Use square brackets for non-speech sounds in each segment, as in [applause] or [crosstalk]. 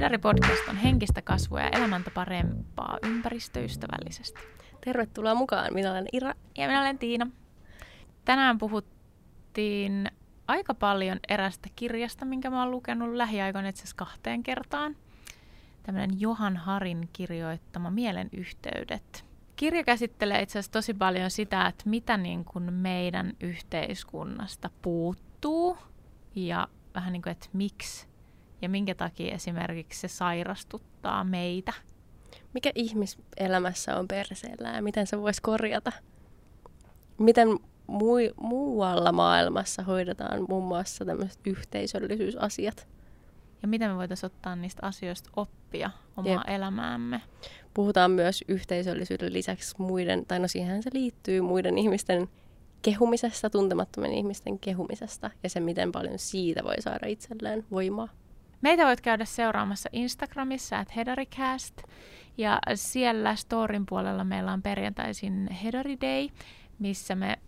Hedari Podcast on henkistä kasvua ja elämäntapa parempaa ympäristöystävällisesti. Tervetuloa mukaan. Minä olen Ira. Ja minä olen Tiina. Tänään puhuttiin aika paljon erästä kirjasta, minkä mä oon lukenut lähiaikoina itse asiassa kahteen kertaan. Tämmöinen Johan Harin kirjoittama Mielenyhteydet. Kirja käsittelee itse asiassa tosi paljon sitä, että mitä niin kuin meidän yhteiskunnasta puuttuu ja vähän niin kuin, että miksi ja minkä takia esimerkiksi se sairastuttaa meitä. Mikä ihmiselämässä on perseellä ja miten se voisi korjata? Miten mui, muualla maailmassa hoidetaan muun muassa tämmöiset yhteisöllisyysasiat? Ja miten me voitaisiin ottaa niistä asioista oppia omaa Jep. elämäämme? Puhutaan myös yhteisöllisyyden lisäksi muiden, tai no siihen se liittyy, muiden ihmisten kehumisesta, tuntemattomien ihmisten kehumisesta ja se, miten paljon siitä voi saada itselleen voimaa. Meitä voit käydä seuraamassa Instagramissa, että Hedaricast. Ja siellä storin puolella meillä on perjantaisin Hedari Day, missä me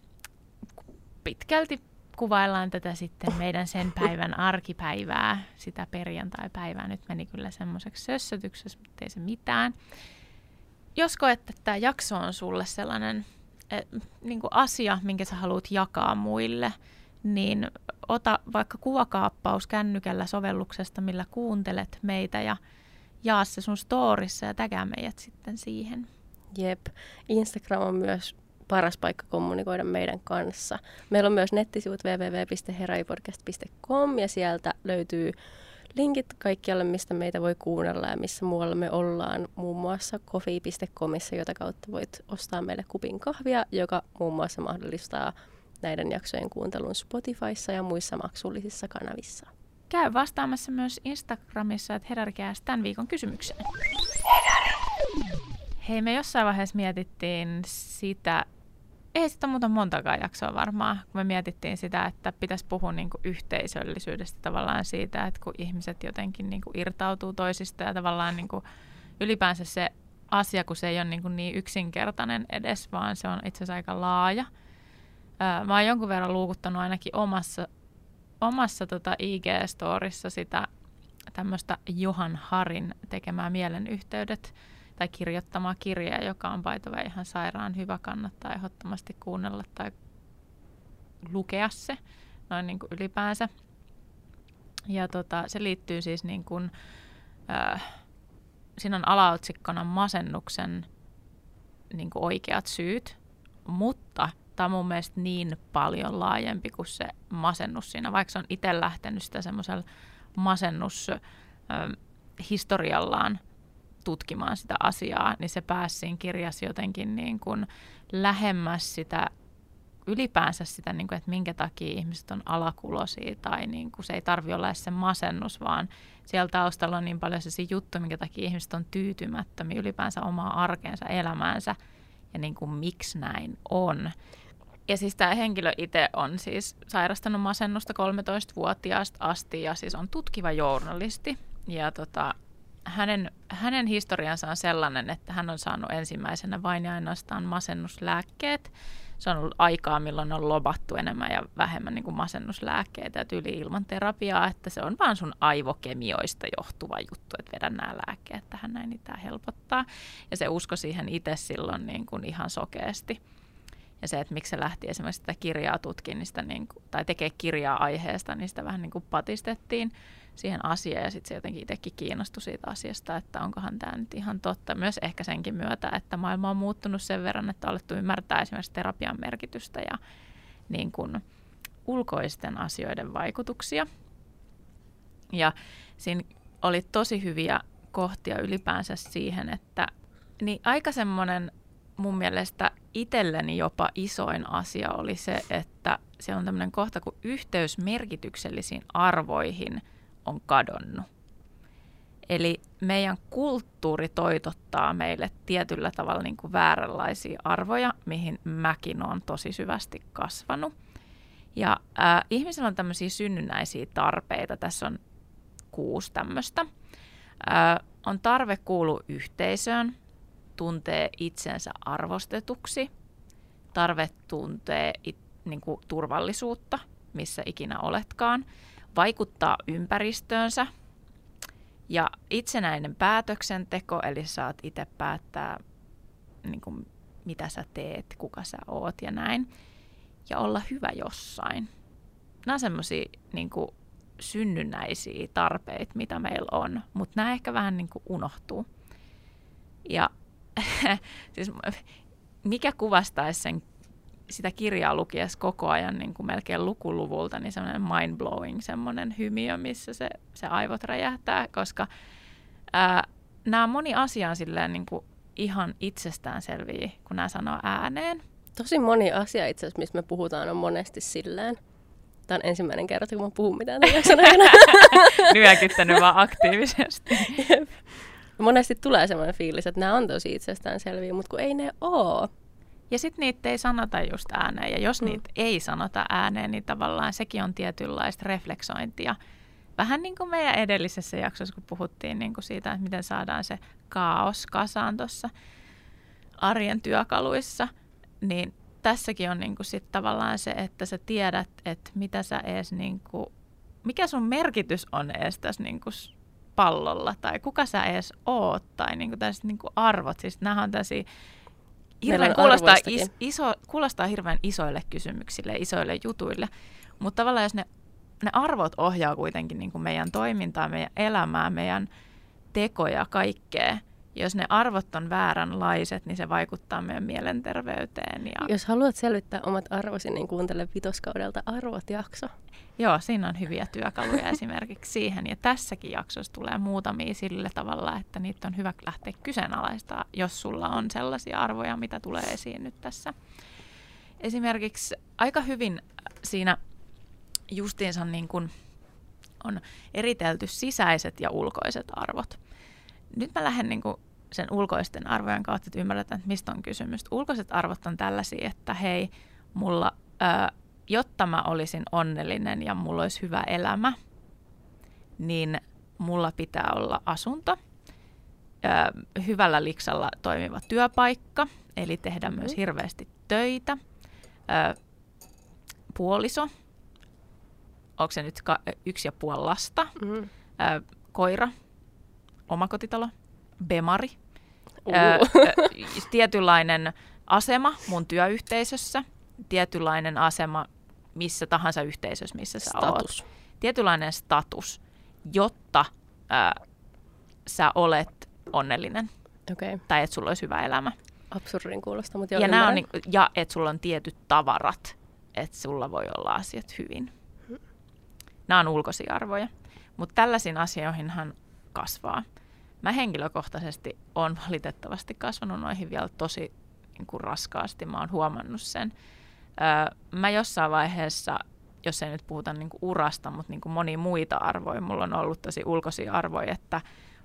pitkälti kuvaillaan tätä sitten meidän sen [laughs] päivän arkipäivää, sitä perjantai-päivää. Nyt meni kyllä semmoiseksi sössötyksessä, mutta ei se mitään. Jos koet, että tämä jakso on sulle sellainen eh, niin asia, minkä sä haluat jakaa muille, niin ota vaikka kuvakaappaus kännykällä sovelluksesta, millä kuuntelet meitä ja jaa se sun storissa ja tägää meidät sitten siihen. Jep. Instagram on myös paras paikka kommunikoida meidän kanssa. Meillä on myös nettisivut www.heraipodcast.com ja sieltä löytyy linkit kaikkialle, mistä meitä voi kuunnella ja missä muualla me ollaan. Muun muassa coffee.comissa, jota kautta voit ostaa meille kupin kahvia, joka muun muassa mahdollistaa näiden jaksojen kuuntelun Spotifyssa ja muissa maksullisissa kanavissa. Käy vastaamassa myös Instagramissa, että Hedarikääs tämän viikon kysymykseen. Hei, me jossain vaiheessa mietittiin sitä, ei sitä muuta montakaan jaksoa varmaan, kun me mietittiin sitä, että pitäisi puhua niin kuin yhteisöllisyydestä tavallaan siitä, että kun ihmiset jotenkin niin kuin irtautuu toisista ja tavallaan niin kuin ylipäänsä se asia, kun se ei ole niin, kuin niin yksinkertainen edes, vaan se on itse asiassa aika laaja – mä oon jonkun verran luukuttanut ainakin omassa, omassa tota IG-storissa sitä tämmöistä Johan Harin tekemää mielenyhteydet tai kirjoittamaa kirjaa, joka on paitava ihan sairaan hyvä, kannattaa ehdottomasti kuunnella tai lukea se noin niin kuin ylipäänsä. Ja tota, se liittyy siis niin kuin, äh, siinä on alaotsikkona masennuksen niin kuin oikeat syyt, mutta – tämä on mun mielestä niin paljon laajempi kuin se masennus siinä, vaikka se on itse lähtenyt sitä semmoisella masennushistoriallaan tutkimaan sitä asiaa, niin se pääsi siinä kirjassa jotenkin niin kuin lähemmäs sitä ylipäänsä sitä, niin kuin, että minkä takia ihmiset on alakulosia tai niin kuin, se ei tarvi olla edes se masennus, vaan siellä taustalla on niin paljon se juttu, minkä takia ihmiset on tyytymättömiä ylipäänsä omaa arkeensa, elämäänsä ja niin kuin, miksi näin on. Ja siis tämä henkilö itse on siis sairastanut masennusta 13-vuotiaasta asti ja siis on tutkiva journalisti. Ja tota, hänen, hänen historiansa on sellainen, että hän on saanut ensimmäisenä vain ja ainoastaan masennuslääkkeet. Se on ollut aikaa, milloin on lobattu enemmän ja vähemmän niin kuin masennuslääkkeitä ja tyyli ilman terapiaa, että se on vaan sun aivokemioista johtuva juttu, että vedä nämä lääkkeet tähän näin, niin tämä helpottaa. Ja se usko siihen itse silloin niin kuin ihan sokeasti. Ja se, että miksi se lähti esimerkiksi sitä kirjaa tutkin, niin sitä niin kuin, tai tekee kirjaa aiheesta, niin sitä vähän niin kuin patistettiin siihen asiaan. Ja sitten se jotenkin itsekin kiinnostui siitä asiasta, että onkohan tämä nyt ihan totta. Myös ehkä senkin myötä, että maailma on muuttunut sen verran, että on alettu ymmärtää esimerkiksi terapian merkitystä ja niin kuin ulkoisten asioiden vaikutuksia. Ja siinä oli tosi hyviä kohtia ylipäänsä siihen, että niin aika semmoinen mun mielestä itselleni jopa isoin asia oli se, että siellä on tämmöinen kohta, kun yhteys merkityksellisiin arvoihin on kadonnut. Eli meidän kulttuuri toitottaa meille tietyllä tavalla niin kuin vääränlaisia arvoja, mihin mäkin olen tosi syvästi kasvanut. Ja äh, ihmisillä on tämmöisiä synnynnäisiä tarpeita. Tässä on kuusi tämmöistä. Äh, on tarve kuulua yhteisöön, tuntee itsensä arvostetuksi, tarve tuntee it, niin kuin turvallisuutta, missä ikinä oletkaan, vaikuttaa ympäristöönsä Ja itsenäinen päätöksenteko, eli saat itse päättää, niin kuin, mitä sä teet, kuka sä oot ja näin. Ja olla hyvä jossain. Nämä on semmoisia niin synnynnäisiä tarpeita, mitä meillä on, mutta nämä ehkä vähän niin kuin unohtuu. Ja [laughs] siis mikä kuvastaisi sen sitä kirjaa lukiessa koko ajan niin kuin melkein lukuluvulta, niin semmoinen mind-blowing semmoinen hymiö, missä se, se aivot räjähtää, koska ää, nämä moni asia on silleen niin kuin ihan itsestäänselviä, kun nämä sanoo ääneen. Tosi moni asia itse asiassa, mistä me puhutaan, on monesti silleen. Tämä on ensimmäinen kerta, kun mä puhun mitään tämän [laughs] Nyökyttänyt vaan aktiivisesti. [laughs] Monesti tulee sellainen fiilis, että nämä on tosi itsestäänselviä, mutta kun ei ne ole. Ja sitten niitä ei sanota just ääneen. Ja jos mm. niitä ei sanota ääneen, niin tavallaan sekin on tietynlaista refleksointia. Vähän niin kuin meidän edellisessä jaksossa, kun puhuttiin niin kuin siitä, että miten saadaan se kaos kasaan tuossa arjen työkaluissa, niin tässäkin on niin kuin sit tavallaan se, että sä tiedät, että mitä sä ees, niin kuin, mikä sun merkitys on ees tässä niin kuin pallolla, tai kuka sä ees oot, tai niin kuin tässä niin kuin arvot. Siis nämä on tällaisia hirveän kuulostaa, is, iso, kuulostaa hirveän isoille kysymyksille, isoille jutuille, mutta tavallaan jos ne, ne arvot ohjaa kuitenkin niin kuin meidän toimintaa, meidän elämää, meidän tekoja, kaikkea, jos ne arvot on vääränlaiset, niin se vaikuttaa meidän mielenterveyteen. Ja... Jos haluat selvittää omat arvosi, niin kuuntele vitoskaudelta Arvot-jakso. Joo, siinä on hyviä työkaluja esimerkiksi siihen. Ja tässäkin jaksossa tulee muutamia sillä tavalla, että niitä on hyvä lähteä kyseenalaistaa, jos sulla on sellaisia arvoja, mitä tulee esiin nyt tässä. Esimerkiksi aika hyvin siinä justiinsa niin kuin on eritelty sisäiset ja ulkoiset arvot. Nyt mä lähden niin kuin sen ulkoisten arvojen kautta, että ymmärretään, että mistä on kysymys. Ulkoiset arvot on tällaisia, että hei, mulla jotta mä olisin onnellinen ja mulla olisi hyvä elämä, niin mulla pitää olla asunto, hyvällä liksalla toimiva työpaikka, eli tehdä mm. myös hirveästi töitä, puoliso, onko se nyt yksi ja puoli lasta, mm. koira, omakotitalo, bemari, uh. [laughs] tietynlainen asema mun työyhteisössä, tietynlainen asema missä tahansa yhteisössä, missä sä status. oot. Tietynlainen status, jotta ää, sä olet onnellinen. Okay. Tai että sulla olisi hyvä elämä. Absurdin kuulosta, mutta ja, on, niin, ja että sulla on tietyt tavarat, että sulla voi olla asiat hyvin. Nämä on ulkoisia arvoja. Mutta tällaisiin asioihinhan kasvaa. Mä henkilökohtaisesti olen valitettavasti kasvanut noihin vielä tosi niin kuin raskaasti. Mä oon huomannut sen mä jossain vaiheessa, jos ei nyt puhuta niin kuin urasta, mutta niin kuin moni muita arvoja, mulla on ollut tosi ulkoisia arvoja, että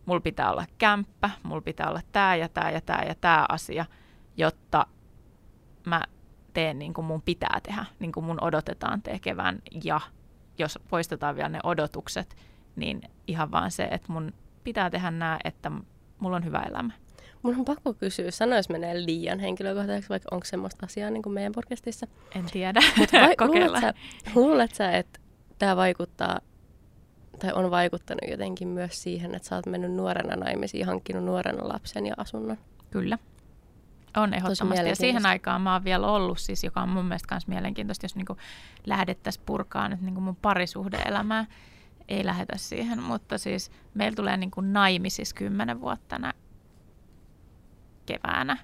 mulla pitää olla kämppä, mulla pitää olla tämä ja tämä ja tämä ja tämä asia, jotta mä teen niin kuin mun pitää tehdä, niin kuin mun odotetaan tekevän. Ja jos poistetaan vielä ne odotukset, niin ihan vaan se, että mun pitää tehdä nämä, että mulla on hyvä elämä. Mun on pakko kysyä, sanois menee liian henkilökohtaiseksi, vaikka onko semmoista asiaa niin kuin meidän podcastissa? En tiedä, [laughs] mutta vai, [laughs] luulet, sä, luulet sä, että tämä vaikuttaa tai on vaikuttanut jotenkin myös siihen, että sä oot mennyt nuorena naimisiin, hankkinut nuorena lapsen ja asunnon? Kyllä. On ehdottomasti. Ja siihen aikaan mä oon vielä ollut, siis, joka on mun mielestä myös mielenkiintoista, jos niin lähdettäisiin purkaan nyt niin mun parisuhdeelämää. Ei lähetä siihen, mutta siis meillä tulee niin naimisissa kymmenen vuotta keväänä.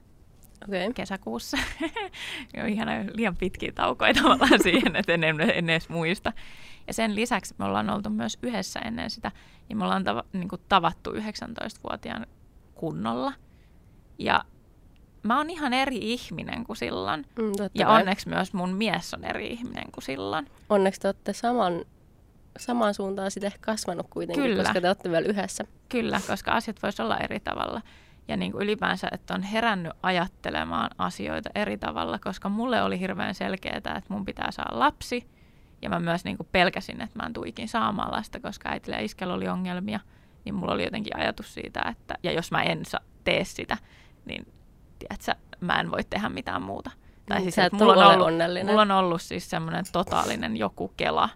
Okay. kesäkuussa. [laughs] on ihana liian pitkiä taukoja tavallaan [laughs] siihen, että en, en edes muista. Ja sen lisäksi me ollaan oltu myös yhdessä ennen sitä, ja me ollaan tav- niin kuin tavattu 19-vuotiaan kunnolla. Ja mä oon ihan eri ihminen kuin silloin. Mm, ja onneksi myös mun mies on eri ihminen kuin silloin. Onneksi te olette saman, samaan suuntaan sitten kasvanut kuitenkin, Kyllä. koska te olette vielä yhdessä. Kyllä, koska asiat voisivat olla eri tavalla ja niin kuin ylipäänsä, että on herännyt ajattelemaan asioita eri tavalla, koska mulle oli hirveän selkeää, että mun pitää saada lapsi. Ja mä myös niin kuin pelkäsin, että mä en tuikin saamaan lasta, koska äitillä ja iskellä oli ongelmia. Niin mulla oli jotenkin ajatus siitä, että ja jos mä en sa- tee sitä, niin tiedätkö, mä en voi tehdä mitään muuta. Tai niin, siis, että mulla, on ollut, onnellinen. mulla on ollut siis semmoinen totaalinen joku kela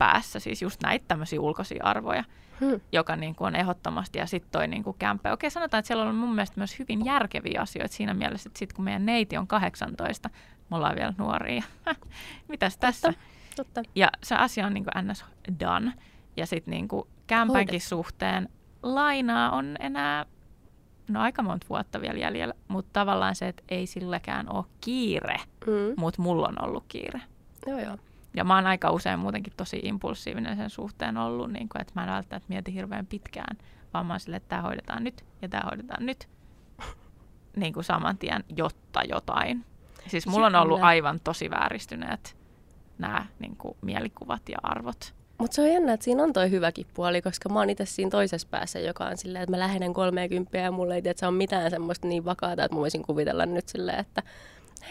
päässä, siis just näitä tämmöisiä ulkoisia arvoja, Hmm. joka niin kuin on ehdottomasti, ja sitten toi niin kuin kämppä. Okei, sanotaan, että siellä on mun mielestä myös hyvin järkeviä asioita siinä mielessä, että sitten kun meidän neiti on 18, me ollaan vielä nuoria. [laughs] Mitäs tässä? Totta. Ja se asia on niin kuin ns. done. Ja sitten niin kuin kämpänkin suhteen lainaa on enää no aika monta vuotta vielä jäljellä, mutta tavallaan se, että ei silläkään ole kiire, Mm. mutta mulla on ollut kiire. Joo, joo. Ja mä oon aika usein muutenkin tosi impulsiivinen sen suhteen ollut, niin kuin, että mä en välttämättä mieti hirveän pitkään, vaan mä oon silleen, että tämä hoidetaan nyt ja tämä hoidetaan nyt [laughs] niin kuin saman tien, jotta jotain. Siis mulla on ollut aivan tosi vääristyneet nämä niin kuin, mielikuvat ja arvot. Mutta se on jännä, että siinä on toi hyväkin puoli, koska mä oon itse siinä toisessa päässä, joka on silleen, että mä lähenen 30 ja mulla ei tiedä, että se on mitään semmoista niin vakaata, että mä voisin kuvitella nyt silleen, että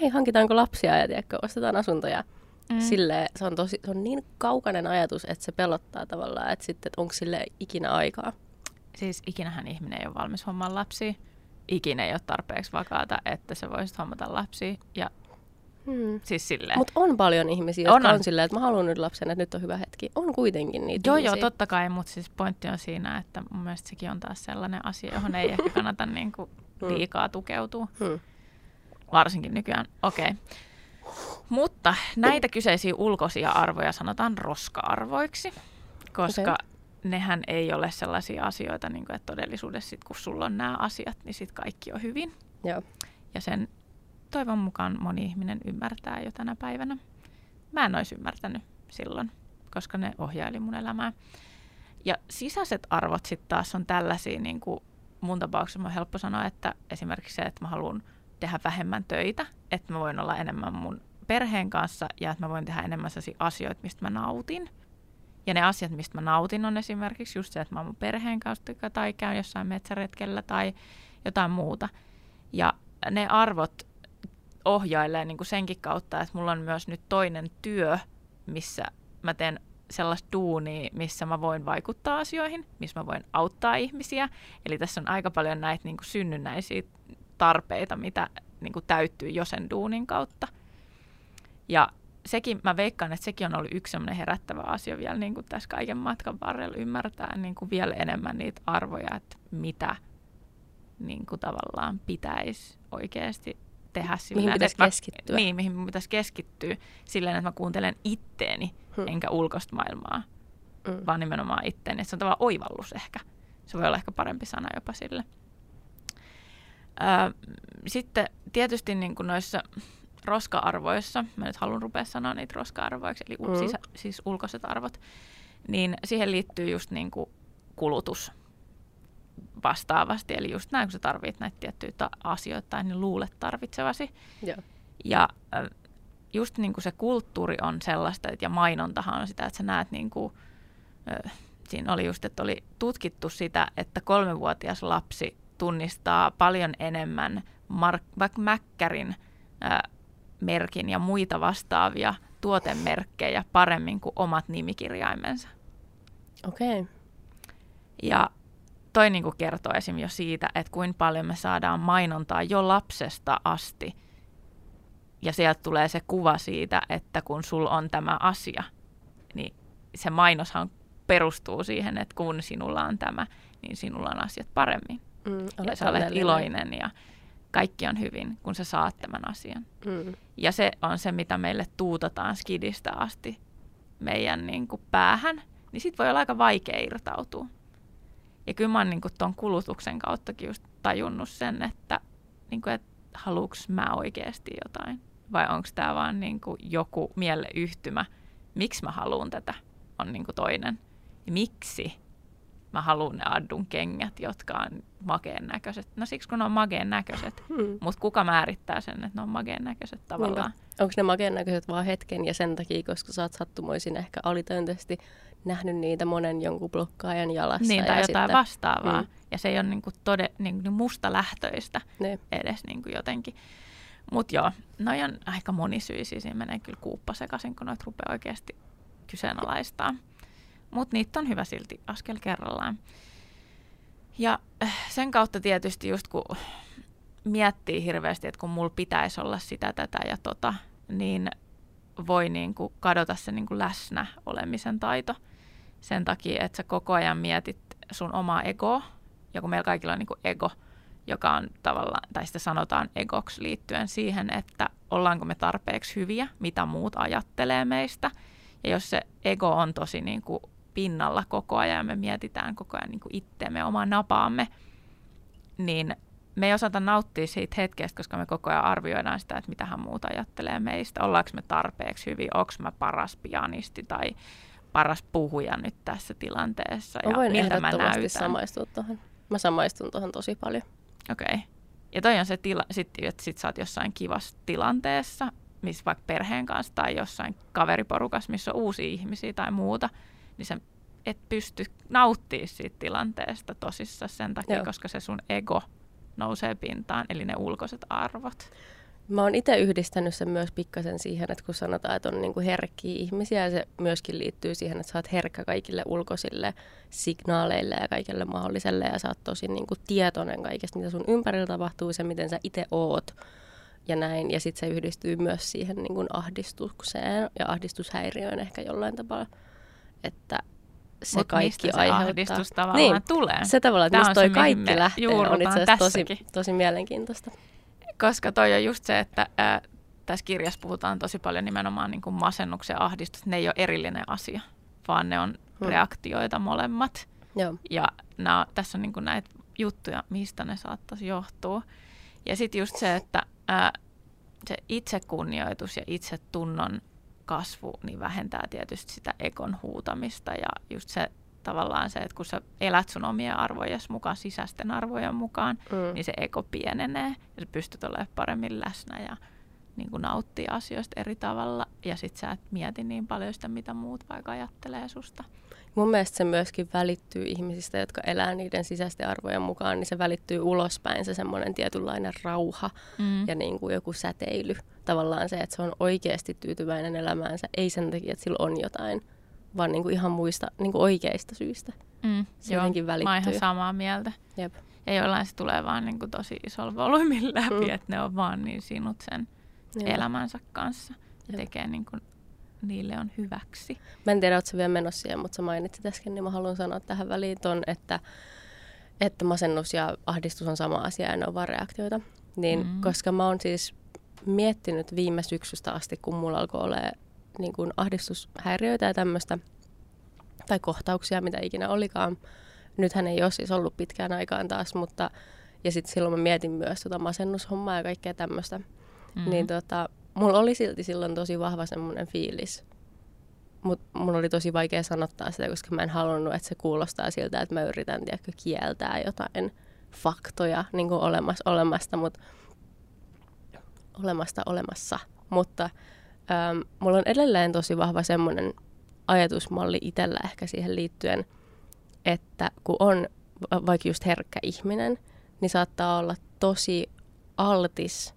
hei, hankitaanko lapsia ja tiedätkö, ostetaan asuntoja. Mm. Silleen, se on, tosi, se on niin kaukainen ajatus, että se pelottaa tavallaan, että sitten, että onko sille ikinä aikaa. Siis ikinähän ihminen ei ole valmis hommaan lapsia. Ikinä ei ole tarpeeksi vakaata, että sä voisit hommata lapsia. Ja Hmm. siis silleen. Mutta on paljon ihmisiä, On, jotka on, on. silleen, että mä haluan nyt lapsen, että nyt on hyvä hetki. On kuitenkin niitä Joo, ihmisiä. joo, totta kai, mutta siis pointti on siinä, että mun mielestä sekin on taas sellainen asia, johon ei ehkä kannata niin kuin Hmm. liikaa tukeutua, Hmm. varsinkin nykyään. Okei. Okay. Mutta näitä kyseisiä ulkoisia arvoja sanotaan roska-arvoiksi, koska Okei. nehän ei ole sellaisia asioita, niin kuin, että todellisuudessa sit, kun sulla on nämä asiat, niin sitten kaikki on hyvin. Joo. Ja sen toivon mukaan moni ihminen ymmärtää jo tänä päivänä. Mä en olisi ymmärtänyt silloin, koska ne ohjaili mun elämää. Ja sisäiset arvot sitten taas on tällaisia, niin kuin mun tapauksessa on helppo sanoa, että esimerkiksi se, että mä haluan tehdä vähemmän töitä, että mä voin olla enemmän mun perheen kanssa ja että mä voin tehdä enemmän sellaisia asioita, mistä mä nautin. Ja ne asiat, mistä mä nautin, on esimerkiksi just se, että mä oon mun perheen kanssa tai käyn jossain metsäretkellä tai jotain muuta. Ja ne arvot ohjailee niin kuin senkin kautta, että mulla on myös nyt toinen työ, missä mä teen sellaista duunia, missä mä voin vaikuttaa asioihin, missä mä voin auttaa ihmisiä. Eli tässä on aika paljon näitä niin kuin synnynnäisiä tarpeita, mitä niin kuin täyttyy jo sen duunin kautta. Ja sekin, mä veikkaan, että sekin on ollut yksi sellainen herättävä asia vielä niin kuin tässä kaiken matkan varrella ymmärtää niin kuin vielä enemmän niitä arvoja, että mitä niin kuin tavallaan pitäisi oikeasti tehdä silleen, Mihin pitäisi että mä- keskittyä. Niin, mihin mun pitäisi keskittyä silleen, että mä kuuntelen itteeni, Hmm. enkä ulkoista maailmaa, Mm. vaan nimenomaan itteeni. Se on tavallaan oivallus ehkä. Se voi olla ehkä parempi sana jopa sille. Sitten tietysti niin kuin noissa roska-arvoissa, mä nyt haluan rupea sanoa niitä roska-arvoiksi, eli mm. Sisä, siis ulkoiset arvot, niin siihen liittyy just niin kuin kulutus vastaavasti. Eli just näin, kun sä tarvit näitä tiettyjä ta- asioita tai niin luulet tarvitsevasi. Joo. Ja just niin kuin se kulttuuri on sellaista, että, ja mainontahan on sitä, että sä näet niin kuin, siinä oli just, että oli tutkittu sitä, että kolmevuotias lapsi tunnistaa paljon enemmän Mark, vaikka Mäkkärin äh, merkin ja muita vastaavia tuotemerkkejä paremmin kuin omat nimikirjaimensa. Okei. Okay. Ja toi niin kuin kertoo esim. jo siitä, että kuinka paljon me saadaan mainontaa jo lapsesta asti. Ja sieltä tulee se kuva siitä, että kun sul on tämä asia, niin se mainoshan perustuu siihen, että kun sinulla on tämä, niin sinulla on asiat paremmin. Mm, Ja sä olet iloinen ja kaikki on hyvin, kun sä saat tämän asian. Mm. Ja se on se, mitä meille tuutataan skidistä asti meidän niin kuin päähän, niin sit voi olla aika vaikea irtautua. Ja kyllä mä oon niin ton kulutuksen kauttakin just tajunnut sen, että, niin kuin, että haluuks mä oikeasti jotain. Vai onko tämä vaan niin kuin joku mieleyhtymä, miksi mä haluan tätä, on niin kuin toinen. Ja miksi mä haluan ne addun kengät, jotka on makeen näköiset. No siksi kun ne on makeen näköiset. Hmm. Mutta kuka määrittää sen, että ne on makeen näköiset tavallaan? Onko ne makeen näköiset vaan hetken ja sen takia, koska sä oot sattumoisin ehkä alitöntisesti nähnyt niitä monen jonkun blokkaajan jalassa. Niin, tai ja jotain sitten, vastaavaa. Mm. Ja se ei ole niinku tode, niinku musta lähtöistä Ne. edes niinku jotenkin. Mutta joo, noi on aika monisyisiä. Siinä menee kyllä kuuppa sekaisin, kun noita rupeaa oikeasti kyseenalaistaa. Mutta niitä on hyvä silti askel kerrallaan. Ja äh, sen kautta tietysti just kun miettii hirveästi, että kun mulla pitäisi olla sitä, tätä ja tota, niin voi niin kuin kadota se niin kuin läsnä olemisen taito sen takia, että sä koko ajan mietit sun omaa egoa, ja kun meillä kaikilla on niin kuin ego, joka on tavallaan, tai sitä sanotaan egoksi liittyen siihen, että ollaanko me tarpeeksi hyviä, mitä muut ajattelee meistä. Ja jos se ego on tosi niin kuin pinnalla koko ajan ja me mietitään koko ajan niin kuin itteemme, omaa napaamme, niin me ei osata nauttia siitä hetkestä, koska me koko ajan arvioidaan sitä, että mitä hän muuta ajattelee meistä. Ollaanko me tarpeeksi hyvin, onko mä paras pianisti tai paras puhuja nyt tässä tilanteessa mä voin ja miltä mä näytän. samaistua tuohon. Mä samaistun tuohon tosi paljon. Okei. Okay. Ja toi on se tila, sit, että sit sä oot jossain kivassa tilanteessa, missä vaikka perheen kanssa tai jossain kaveriporukassa, missä on uusia ihmisiä tai muuta, niin sä et pysty nauttimaan siitä tilanteesta tosissaan sen takia, Joo. koska se sun ego nousee pintaan, eli ne ulkoiset arvot. Mä oon itse yhdistänyt sen myös pikkasen siihen, että kun sanotaan, että on niinku herkkiä ihmisiä, ja se myöskin liittyy siihen, että sä oot herkkä kaikille ulkoisille signaaleille ja kaikille mahdolliselle, ja sä oot tosi niinku tietoinen kaikesta, mitä sun ympärillä tapahtuu, se miten sä itse oot, ja näin. Ja sitten se yhdistyy myös siihen niinku ahdistukseen ja ahdistushäiriöön ehkä jollain tavalla, että se Mut kaikki mistä se aiheuttaa. tavallaan niin, tulee? Se tavallaan, että mistä toi kaikki lähtee, on itse asiassa tosi, tosi mielenkiintoista. Koska toi on just se, että ää, tässä kirjassa puhutaan tosi paljon nimenomaan niin kuin masennuksen ja ahdistus. Ne ei ole erillinen asia, vaan ne on hmm. reaktioita molemmat. Joo. Ja nää, tässä on niin kuin näitä juttuja, mistä ne saattaisi johtua. Ja sitten just se, että ää, se itsekunnioitus ja itsetunnon kasvu niin vähentää tietysti sitä ekon huutamista ja just se tavallaan se, että kun sä elät sun omia arvoja mukaan, sisäisten arvojen mukaan, mm. niin se eko pienenee ja sä pystyt olemaan paremmin läsnä ja niin kuin nauttii asioista eri tavalla ja sit sä et mieti niin paljon sitä, mitä muut vaikka ajattelee susta. Mun mielestä se myöskin välittyy ihmisistä, jotka elää niiden sisäisten arvojen mukaan, niin se välittyy ulospäin se semmoinen tietynlainen rauha mm. ja niin kuin joku säteily. Tavallaan se, että se on oikeasti tyytyväinen elämäänsä, ei sen takia, että sillä on jotain vaan niin kuin ihan muista niin kuin oikeista syistä. Mm, se joo, jotenkin välittyy. mä oon ihan samaa mieltä. Jep. Ja joillain se tulee vaan niin kuin tosi isolla volyymin läpi, mm. että ne on vaan niin sinut sen joo. elämänsä kanssa ja Jep. tekee niin kuin niille on hyväksi. Mä en tiedä, ootko vielä menossa siihen, mutta sä mainitsit äsken, niin mä haluan sanoa tähän väliin ton, että, että masennus ja ahdistus on sama asia ja ne on vaan reaktioita. Niin, mm. Koska mä oon siis miettinyt viime syksystä asti, kun mulla alkoi olla niin kuin ahdistushäiriöitä ja tämmöistä, tai kohtauksia, mitä ikinä olikaan. Nythän ei ole siis ollut pitkään aikaan taas, mutta ja sitten silloin mä mietin myös tota masennushommaa ja kaikkea tämmöistä. Mm-hmm. Niin tota, mulla oli silti silloin tosi vahva semmoinen fiilis. Mutta mun oli tosi vaikea sanottaa sitä, koska mä en halunnut, että se kuulostaa siltä, että mä yritän tiedätkö, kieltää jotain faktoja niin olemassa, olemasta, mut, olemasta olemassa. Mutta ähm, mulla on edelleen tosi vahva semmoinen ajatusmalli itsellä ehkä siihen liittyen, että kun on vaikka just herkkä ihminen, niin saattaa olla tosi altis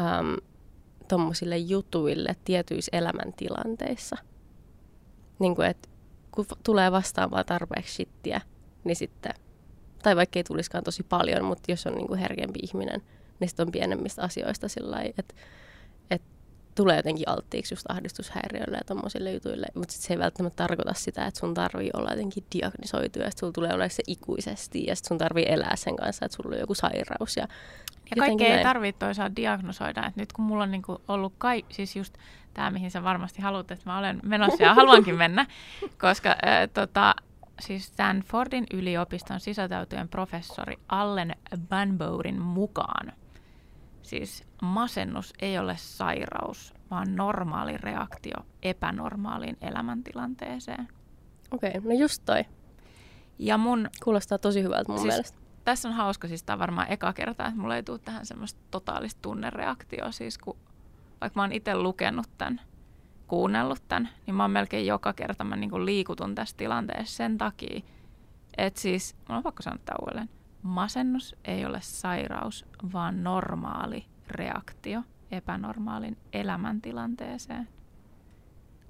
ähm, tuommoisille jutuille tietyissä elämäntilanteissa. Niin kuin, että kun tulee vastaan vaan tarpeeksi shittiä, niin sitten, tai vaikka ei tulisikaan tosi paljon, mutta jos on niin kuin herkempi ihminen, niin sitten on pienemmistä asioista sillä että tulee jotenkin alttiiksi just ahdistushäiriöille ja tommosille jutuille, mutta se ei välttämättä tarkoita sitä, että sun tarvii olla jotenkin diagnisoitu ja sulla tulee olla se ikuisesti ja sun tarvii elää sen kanssa, että sulla on joku sairaus. Ja, ja kaikkea näin. ei tarvitse toisaalta diagnosoida, että nyt kun mulla on niinku ollut kai, siis just tämä, mihin sä varmasti haluat, että mä olen menossa ja haluankin mennä, [laughs] koska äh, tota, siis Stanfordin yliopiston sisätäytyjen professori Allen Banbourin mukaan Siis masennus ei ole sairaus, vaan normaali reaktio epänormaaliin elämäntilanteeseen. Okei, okay, no just toi. Ja mun... Kuulostaa tosi hyvältä mun siis, mielestä. Tässä on hauska, siis tämä on varmaan eka kerta, että mulla ei tule tähän semmoista totaalista tunnereaktioa, siis kun vaikka mä oon itse lukenut tämän, kuunnellut tämän, niin mä oon melkein joka kerta mä niin liikutun tässä tilanteessa sen takia, että siis, mulla on pakko sanoa tämä uudelleen, Masennus ei ole sairaus, vaan normaali reaktio epänormaalin elämäntilanteeseen.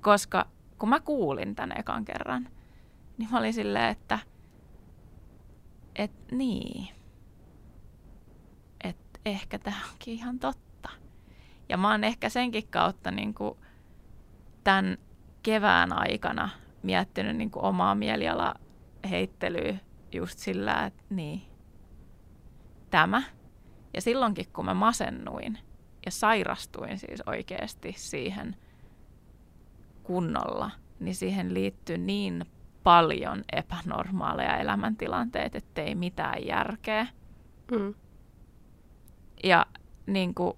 Koska kun mä kuulin tän ekan kerran, niin mä olin silleen, että et niin, että ehkä tämä onkin ihan totta. Ja mä oon ehkä senkin kautta niin kuin tämän kevään aikana miettinyt niin kuin omaa mielialaheittelyä just sillä, että niin, tämä. Ja silloinkin, kun mä masennuin ja sairastuin siis oikeasti siihen kunnolla, niin siihen liittyy niin paljon epänormaaleja elämäntilanteita, ettei mitään järkeä. Mm. Ja niin kuin,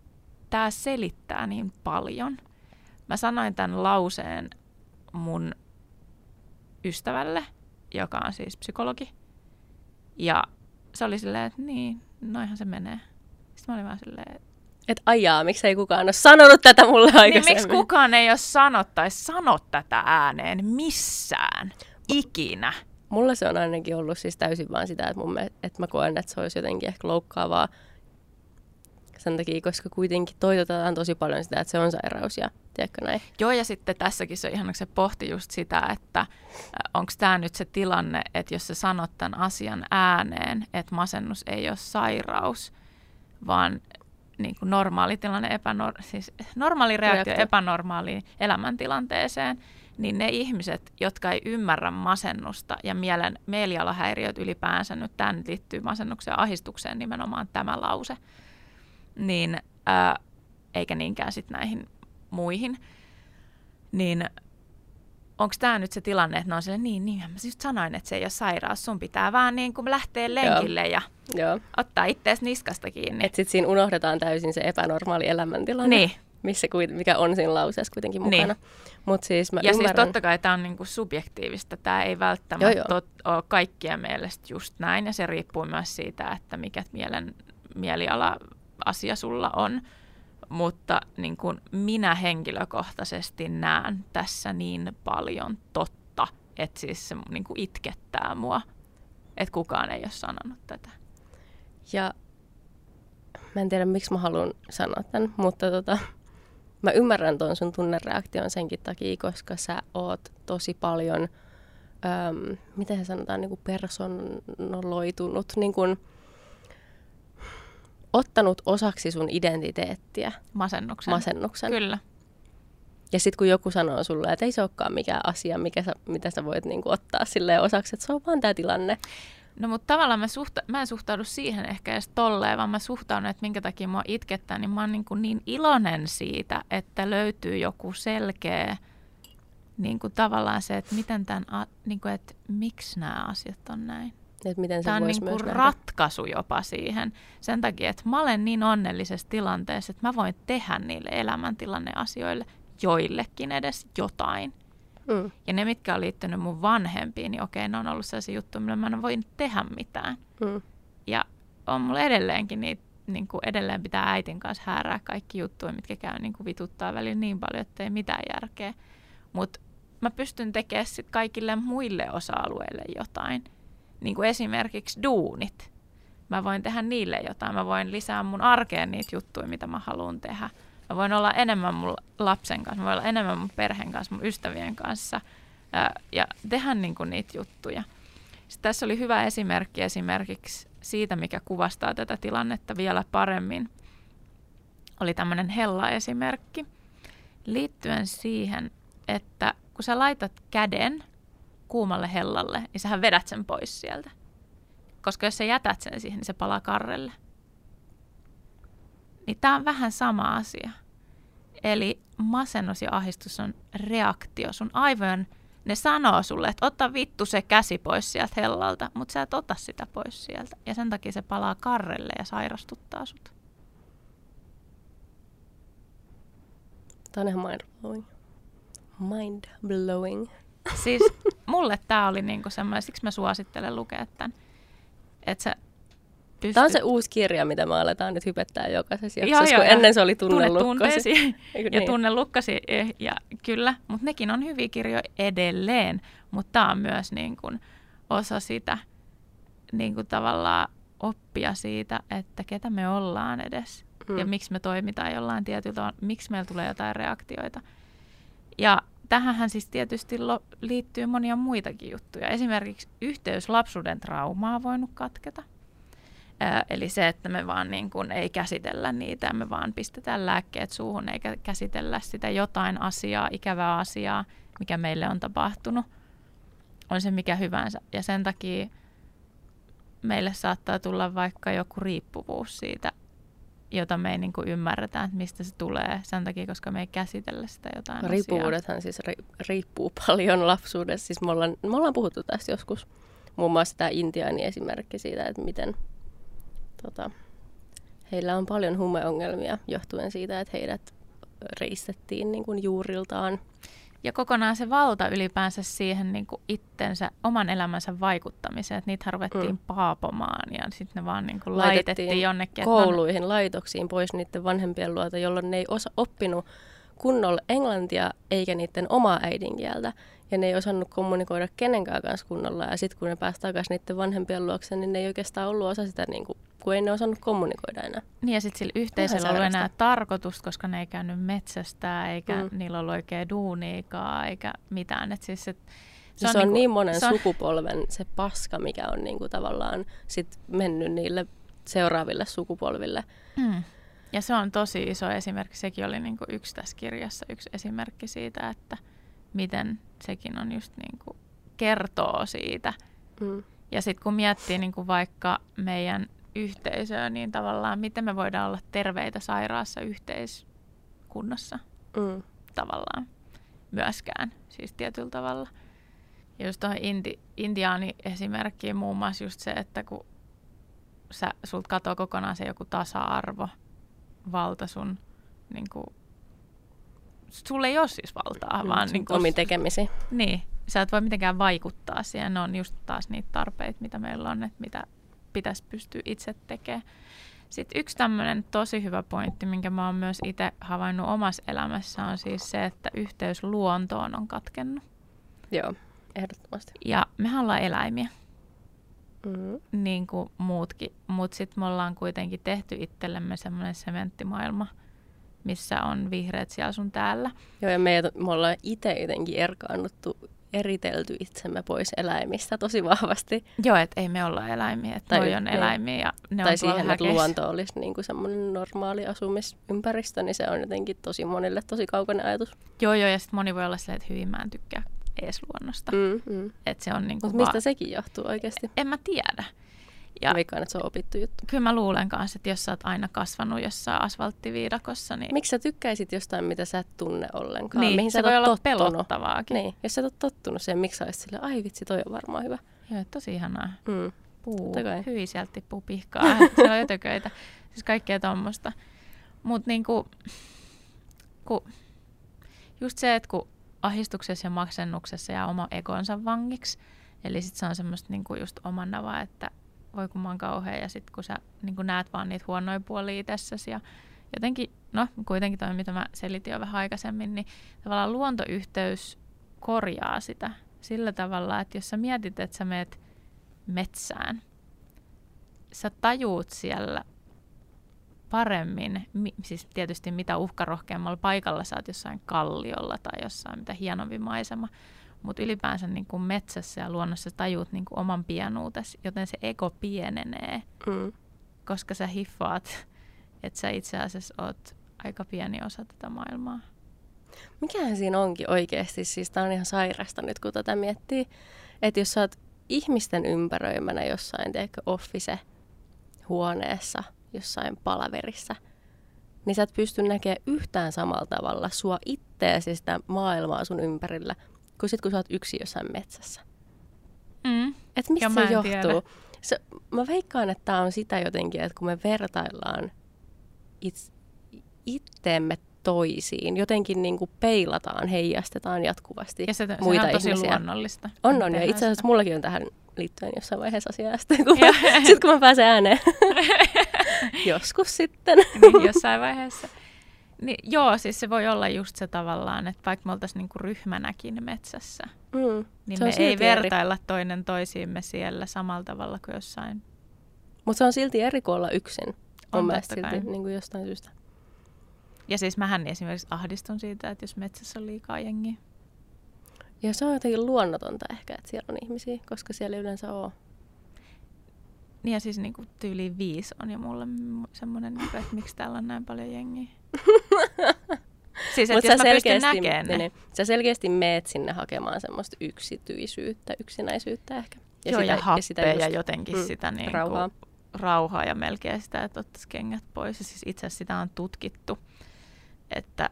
tämä selittää niin paljon. Mä sanoin tämän lauseen mun ystävälle, joka on siis psykologi. Ja se oli silleen, että niin, noinhan se menee. Sitten mä olin vaan silleen, että että ajaa, miksi ei kukaan ole sanonut tätä mulle aikaisemmin. Niin miksi kukaan ei ole sanonut tai sano tätä ääneen missään, ikinä? Mulla se on ainakin ollut siis täysin vaan sitä, että, mun, että mä koen, että se olisi jotenkin ehkä loukkaavaa sen takia, koska kuitenkin toitotetaan tosi paljon sitä, että se on sairaus ja tiedätkö näin. Joo, ja sitten tässäkin se ihan se pohti just sitä, että onko tämä nyt se tilanne, että jos sä sanot tämän asian ääneen, että masennus ei ole sairaus, vaan niin kuin normaali tilanne, epänor- siis normaali reaktio, reaktio epänormaaliin elämäntilanteeseen, niin ne ihmiset, jotka ei ymmärrä masennusta ja mielen mielialahäiriöt ylipäänsä, nyt tämä nyt liittyy masennukseen ja ahistukseen nimenomaan tämä lause, niin, ää, eikä niinkään sitten näihin muihin, niin onko tämä nyt se tilanne, että ne on sille, niin, niin, mä just sanoin, että se ei ole sairaus, sun pitää vaan niin kuin lähteä lenkille Joo. ja Joo. ottaa itseäsi niskasta kiinni. Että sitten siinä unohdetaan täysin se epänormaali elämäntilanne. Niin. Missä, mikä on siinä lauseessa kuitenkin mukana. Niin. Mut siis mä ja siis ymmärrän... siis totta kai tämä on niinku subjektiivista. Tämä ei välttämättä joo, joo. Tot, ole kaikkien mielestä just näin. Ja se riippuu myös siitä, että mikä mielen, mieliala asia sulla on. Mutta niin kuin minä henkilökohtaisesti näen tässä niin paljon totta, että siis se niin kuin itkettää mua, että kukaan ei ole sanonut tätä. Ja mä en tiedä, miksi mä haluan sanoa tämän, mutta tota, mä ymmärrän tuon sun tunnereaktion senkin takia, koska sä oot tosi paljon, äm, miten se sanotaan, niin kuin personoloitunut, niin kuin, ottanut osaksi sun identiteettiä. Masennuksen. Masennuksen. Kyllä. Ja sitten kun joku sanoo sulle, että ei se olekaan mikään asia, mikä sä, mitä sä voit niinku ottaa sille osaksi, että se on vaan tämä tilanne. No mutta tavallaan mä, suhta- mä en suhtaudu siihen ehkä edes tolleen, vaan mä suhtaudun, että minkä takia mua itkettää, niin mä oon niin, kuin niin iloinen siitä, että löytyy joku selkeä niin kuin tavallaan se, että miten tämän, niin kuin, että miksi nämä asiat on näin. Että miten Tämä on niin kuin ratkaisu jopa siihen. Sen takia, että mä olen niin onnellisessa tilanteessa, että mä voin tehdä niille elämäntilanneasioille joillekin edes jotain. Mm. Ja ne, mitkä on liittynyt mun vanhempiin, niin okei, ne on ollut sellaisia juttuja, millä mä en voi tehdä mitään. Mm. Ja on mulla edelleenkin niitä, niin kuin edelleen pitää äitin kanssa häärää kaikki juttuja, mitkä käy niin kuin vituttaa välillä niin paljon, että ei mitään järkeä. Mutta mä pystyn tekemään sit kaikille muille osa-alueille jotain niin kuin esimerkiksi duunit. Mä voin tehdä niille jotain. Mä voin lisää mun arkeen niitä juttuja, mitä mä haluan tehdä. Mä voin olla enemmän mun lapsen kanssa, mä voin olla enemmän mun perheen kanssa, mun ystävien kanssa ja tehdä niin kuin niitä juttuja. Sitten tässä oli hyvä esimerkki esimerkiksi siitä, mikä kuvastaa tätä tilannetta vielä paremmin. Oli tämmöinen hella-esimerkki liittyen siihen, että kun sä laitat käden kuumalle hellalle, niin sähän vedät sen pois sieltä. Koska jos sä jätät sen siihen, niin se palaa karrelle. Niin tämä on vähän sama asia. Eli masennus ja ahdistus on reaktio. Sun aivojen, ne sanoo sulle, että ota vittu se käsi pois sieltä hellalta, mutta sä et ota sitä pois sieltä. Ja sen takia se palaa karrelle ja sairastuttaa sut. Tämä on ihan mind blowing. Mind blowing. Siis mulle tämä oli niinku semmoinen, siksi mä suosittelen lukea tämän. Että sä pystyt... Tämä on se uusi kirja, mitä me aletaan nyt hypettää jokaisessa jaksossa, kun ennen se oli tunnelukkasi. [laughs] ja niin. tunnelukkasi, eh, ja kyllä, mutta nekin on hyviä kirjoja edelleen, mutta tämä on myös niin kuin osa sitä niin kuin tavallaan oppia siitä, että ketä me ollaan edes mm. ja miksi me toimitaan jollain tietyllä tavalla, miksi meillä tulee jotain reaktioita. Ja tähän siis tietysti lo- liittyy monia muitakin juttuja. Esimerkiksi yhteys lapsuuden traumaa voinut katketa. Ää, eli se, että me vaan niin kuin ei käsitellä niitä, me vaan pistetään lääkkeet suuhun eikä käsitellä sitä jotain asiaa, ikävää asiaa, mikä meille on tapahtunut. On se mikä hyvänsä. Ja sen takia meille saattaa tulla vaikka joku riippuvuus siitä, jota me ei niin kuin ymmärretä, että mistä se tulee sen takia, koska me ei käsitellä sitä jotain Riippuvuudethan siis ri- riippuu paljon lapsuudessa. Siis me ollaan, me ollaan puhuttu tästä joskus. Muun muassa tämä Intiani esimerkki siitä, että miten tota, heillä on paljon humeongelmia johtuen siitä, että heidät reistettiin niin kuin juuriltaan. Ja kokonaan se valta ylipäänsä siihen niin kuin itsensä, oman elämänsä vaikuttamiseen, että niitä ruvettiin mm. paapomaan ja sitten ne vaan niin kuin laitettiin, laitettiin jonnekin. kouluihin, laitoksiin pois niiden vanhempien luota, jolloin ne ei osa, oppinut kunnolla englantia eikä niiden omaa äidinkieltä. Ja ne ei osannut kommunikoida kenenkään kanssa kunnolla. Ja sitten kun ne pääsivät takaisin niiden vanhempien luokse, niin ne ei oikeastaan ollut osa sitä, niin kuin, kun ei ne osannut kommunikoida enää. Niin ja sitten sillä yhteisöllä ollut enää tarkoitus, koska ne ei käynyt metsästä, eikä mm. niillä ollut oikein duuniikaa, eikä mitään. Et siis, et, se, on, se on niinku, niin monen se on... sukupolven se paska, mikä on niinku tavallaan sit mennyt niille seuraaville sukupolville. Mm. Ja se on tosi iso esimerkki. Sekin oli niinku yksi tässä kirjassa, yksi esimerkki siitä, että miten sekin on just niinku kertoo siitä. Mm. Ja sitten kun miettii niinku vaikka meidän yhteisöä, niin tavallaan miten me voidaan olla terveitä sairaassa yhteiskunnassa mm. tavallaan myöskään, siis tietyllä tavalla. Ja just tuohon inti, intiaani esimerkkiin muun muassa just se, että kun sä, sulta katoo kokonaan se joku tasa-arvo, valta sun, niin kuin, sulla ei ole siis valtaa, mm, vaan niin kuin, omin tekemisiin. Niin, sä et voi mitenkään vaikuttaa siihen. Ne on just taas niitä tarpeita, mitä meillä on, että mitä pitäisi pystyä itse tekemään. Sitten yksi tämmöinen tosi hyvä pointti, minkä mä oon myös itse havainnut omassa elämässä, on siis se, että yhteys luontoon on katkennut. Joo, ehdottomasti. Ja mehän ollaan eläimiä, mm-hmm. niin kuin muutkin, mutta sitten me ollaan kuitenkin tehty itsellemme semmoinen sementtimaailma, missä on vihreät siellä sun täällä. Joo, ja me, me ollaan itse jotenkin erkaannuttu eritelty itsemme pois eläimistä tosi vahvasti. Joo, että ei me olla eläimiä, että tai, on eläimiä ja ne tai on siihen, että luonto olisi niin kuin semmoinen normaali asumisympäristö, niin se on jotenkin tosi monille tosi kaukainen ajatus. Joo, joo, ja sitten moni voi olla silleen, että hyvin mä en tykkää ees luonnosta. Mm, mm. Et se on niin Mutta mistä sekin johtuu oikeasti? En mä tiedä. Ja Veikkaan, että se on opittu juttu. Kyllä mä luulen kanssa, että jos sä oot aina kasvanut jossain asfalttiviidakossa, niin... Miksi sä tykkäisit jostain, mitä sä et tunne ollenkaan? Niin, Mihin se sä voi olla tottunut? pelottavaakin. Niin, jos sä et ole tottunut siihen, miksi sä olisit sille, ai vitsi, toi on varmaan hyvä. Joo, tosi ihanaa. Mm. Puu, hyvin sieltä tippuu pihkaa. [laughs] se on ötököitä. Siis kaikkea tuommoista. Mutta niinku, ku, just se, että kun ahistuksessa ja maksennuksessa ja oma egonsa vangiksi, eli sitten se on semmoista niinku just omannavaa, että voi kun mä oon kauhea ja sitten kun sä niin kun näet vaan niitä huonoja puolia itsessäsi ja jotenkin, no kuitenkin toi mitä mä selitin jo vähän aikaisemmin, niin tavallaan luontoyhteys korjaa sitä sillä tavalla, että jos sä mietit, että sä meet metsään, sä tajuut siellä paremmin, mi, siis tietysti mitä uhkarohkeammalla paikalla sä oot jossain kalliolla tai jossain mitä hienompi maisema, mutta ylipäänsä niin kuin metsässä ja luonnossa tajuut niin kuin oman pienuutesi, joten se ego pienenee, mm. koska sä hiffaat, että sä itse asiassa oot aika pieni osa tätä maailmaa. Mikähän siinä onkin oikeasti, siis tää on ihan sairasta nyt kun tätä miettii, että jos sä oot ihmisten ympäröimänä jossain, tiedätkö, office huoneessa, jossain palaverissa, niin sä et pysty näkemään yhtään samalla tavalla sua itteesi sitä maailmaa sun ympärillä – kuin sit, kun sä oot yksin jossain metsässä. Mm. Et mistä se johtuu? Se, mä veikkaan, että tämä on sitä jotenkin, että kun me vertaillaan it, itteemme toisiin, jotenkin niin kuin peilataan, heijastetaan jatkuvasti ja se, muita on tosi ihmisiä. luonnollista. On, on. Ja itse asiassa mullakin on tähän liittyen jossain vaiheessa asiaa, [laughs] sitten kun, mä, sit, kun mä pääsen ääneen. [laughs] Joskus sitten. niin, jossain vaiheessa. Niin, joo, siis se voi olla just se tavallaan, että vaikka me oltaisiin niinku ryhmänäkin metsässä, mm, niin me ei vertailla eri. toinen toisiimme siellä samalla tavalla kuin jossain. Mutta se on silti eri kuin olla yksin, on on mielestä silti niin kuin jostain syystä. Ja siis mähän esimerkiksi ahdistun siitä, että jos metsässä on liikaa jengiä. Ja se on jotenkin luonnotonta ehkä, että siellä on ihmisiä, koska siellä yleensä on. Niin ja siis niin kuin tyyliin viisi on jo mulle semmoinen, niin että miksi täällä on näin paljon jengiä. [laughs] siis että jos mä pystyn näkemään ne. Niin, sä selkeästi meet sinne hakemaan semmoista yksityisyyttä, yksinäisyyttä ehkä. Ja Joo, sitä, ja happea ja, sitä just, ja jotenkin mm, sitä niin rauhaa. Rauhaa ja melkein sitä, että ottaisi kengät pois. Ja siis itse asiassa sitä on tutkittu, että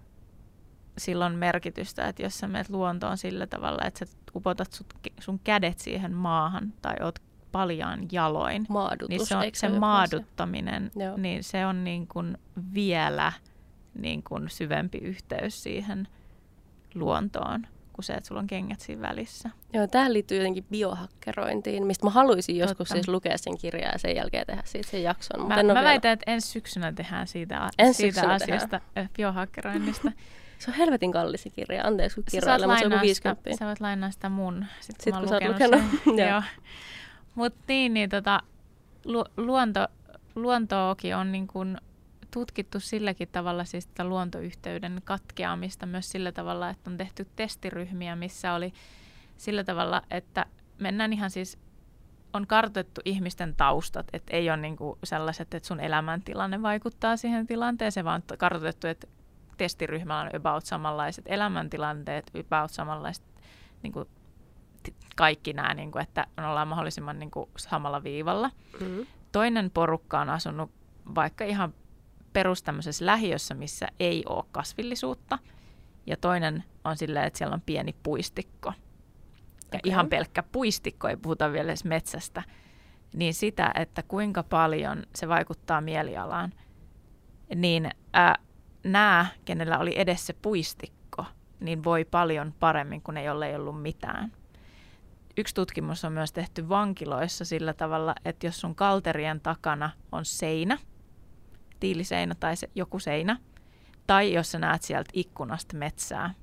sillä on merkitystä, että jos sä menet luontoon sillä tavalla, että sä upotat sut, sun kädet siihen maahan tai oot paljaan jaloin, Maadutus, niin se, on, se maaduttaminen, se? niin se on niin kuin vielä niin kuin syvempi yhteys siihen luontoon kuin se, että sulla on kengät siinä välissä. Joo, tähän liittyy jotenkin biohakkerointiin, mistä mä haluaisin joskus Totta. siis lukea sen kirjaa ja sen jälkeen tehdä siitä sen jakson. Mä, mä väitän, että ensi syksynä tehdään siitä, ensi siitä asiasta, tehdään. biohakkeroinnista. [laughs] Se on helvetin kallis kirja, anteeksi kun kirjoilla, mutta se on 50. Sä voit lainaa sitä mun, sit, sit kun, kun sä oot lukenut. Sen. [laughs] Joo. Mutta niin, niin tota, lu, luonto, luontoakin on niin kun tutkittu silläkin tavalla, siis sitä luontoyhteyden katkeamista myös sillä tavalla, että on tehty testiryhmiä, missä oli sillä tavalla, että mennään ihan siis on kartoitettu ihmisten taustat, että ei ole niinku sellaiset, että sun elämäntilanne vaikuttaa siihen tilanteeseen, vaan on kartoitettu, että testiryhmällä on about samanlaiset elämäntilanteet, about samanlaiset niin kuin, kaikki nämä, niin kuin, että ollaan mahdollisimman niin kuin, samalla viivalla. Mm-hmm. Toinen porukka on asunut vaikka ihan perus lähiössä, missä ei ole kasvillisuutta. Ja toinen on silleen, että siellä on pieni puistikko. Ja okay. ihan pelkkä puistikko, ei puhuta vielä edes metsästä. Niin sitä, että kuinka paljon se vaikuttaa mielialaan, niin äh, nämä, kenellä oli edes se puistikko, niin voi paljon paremmin kuin ei ole ollut mitään. Yksi tutkimus on myös tehty vankiloissa sillä tavalla, että jos sun kalterien takana on seinä, tiiliseinä tai se, joku seinä, tai jos sä näet sieltä ikkunasta metsää,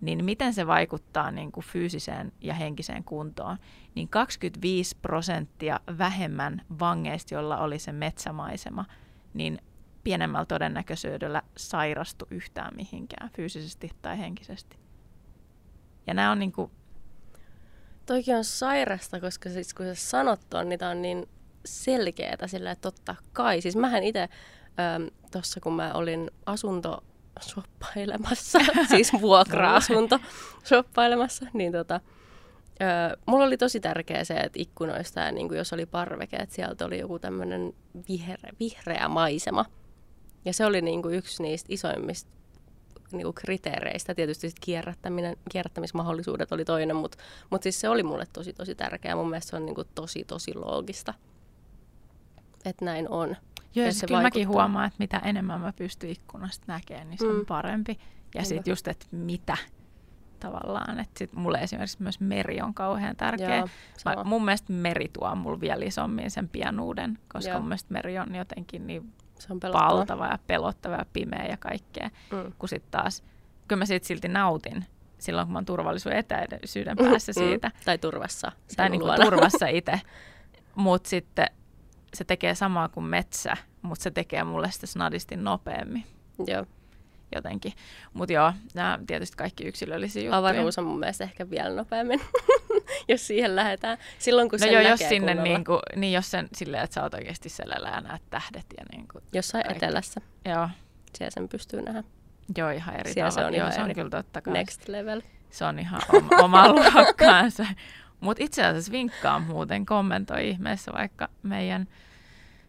niin miten se vaikuttaa niin kuin fyysiseen ja henkiseen kuntoon, niin 25 prosenttia vähemmän vangeista, joilla oli se metsämaisema, niin pienemmällä todennäköisyydellä sairastu yhtään mihinkään fyysisesti tai henkisesti. Ja nämä on niin kuin... Toikin on sairasta, koska siis kun sä sanot ton, niin on niin selkeätä sillä, että totta kai. Siis mähän itse tuossa, kun mä olin asunto shoppailemassa, [laughs] siis vuokra-asunto shoppailemassa, niin tota, Öö, mulla oli tosi tärkeä se, että ikkunoista ja niin kuin jos oli parveke, että sieltä oli joku tämmöinen vihreä, vihreä maisema. Ja se oli niin kuin yksi niistä isoimmista niin kuin kriteereistä. Tietysti sit kierrättäminen, kierrättämismahdollisuudet oli toinen, mutta mut siis se oli mulle tosi tosi tärkeää. Mun mielestä se on niin kuin tosi tosi loogista, että näin on. Joo, se kyllä mäkin huomaan, että mitä enemmän mä pystyn ikkunasta näkemään, niin se mm. on parempi. Ja sitten just, että mitä tavallaan. Että sit mulle esimerkiksi myös meri on kauhean tärkeä. Joo, mä, mun mielestä meri tuo mulle vielä isommin sen pienuuden, koska Joo. mun mielestä meri on jotenkin niin se on valtava ja pelottava ja pimeä ja kaikkea. Mm. Kun sitten taas, kyllä mä siitä silti nautin silloin, kun mä oon turvallisuuden etäisyyden päässä mm. siitä. Tai turvassa. Tai niin kuin turvassa [laughs] itse. Mutta sitten se tekee samaa kuin metsä, mutta se tekee mulle sitä snadisti nopeammin. Joo. Jotenkin. Mutta joo, nämä tietysti kaikki yksilöllisiä juttuja. Avaruus on mun mielestä ehkä vielä nopeammin, [laughs] jos siihen lähdetään. Silloin kun no joo, jos sinne niin, kuin, niin jos sen silleen, että sä oot oikeasti selällä ja näet tähdet ja niin kuin Jossain kaikki. etelässä. Joo. Siellä sen pystyy nähdä. Joo, ihan eri Siellä tavalla. se on, joo, se on kyllä totta kai. Next level. Se on ihan oma, [laughs] oma luokkaansa. Mutta itse asiassa vinkkaa muuten, kommentoi ihmeessä vaikka meidän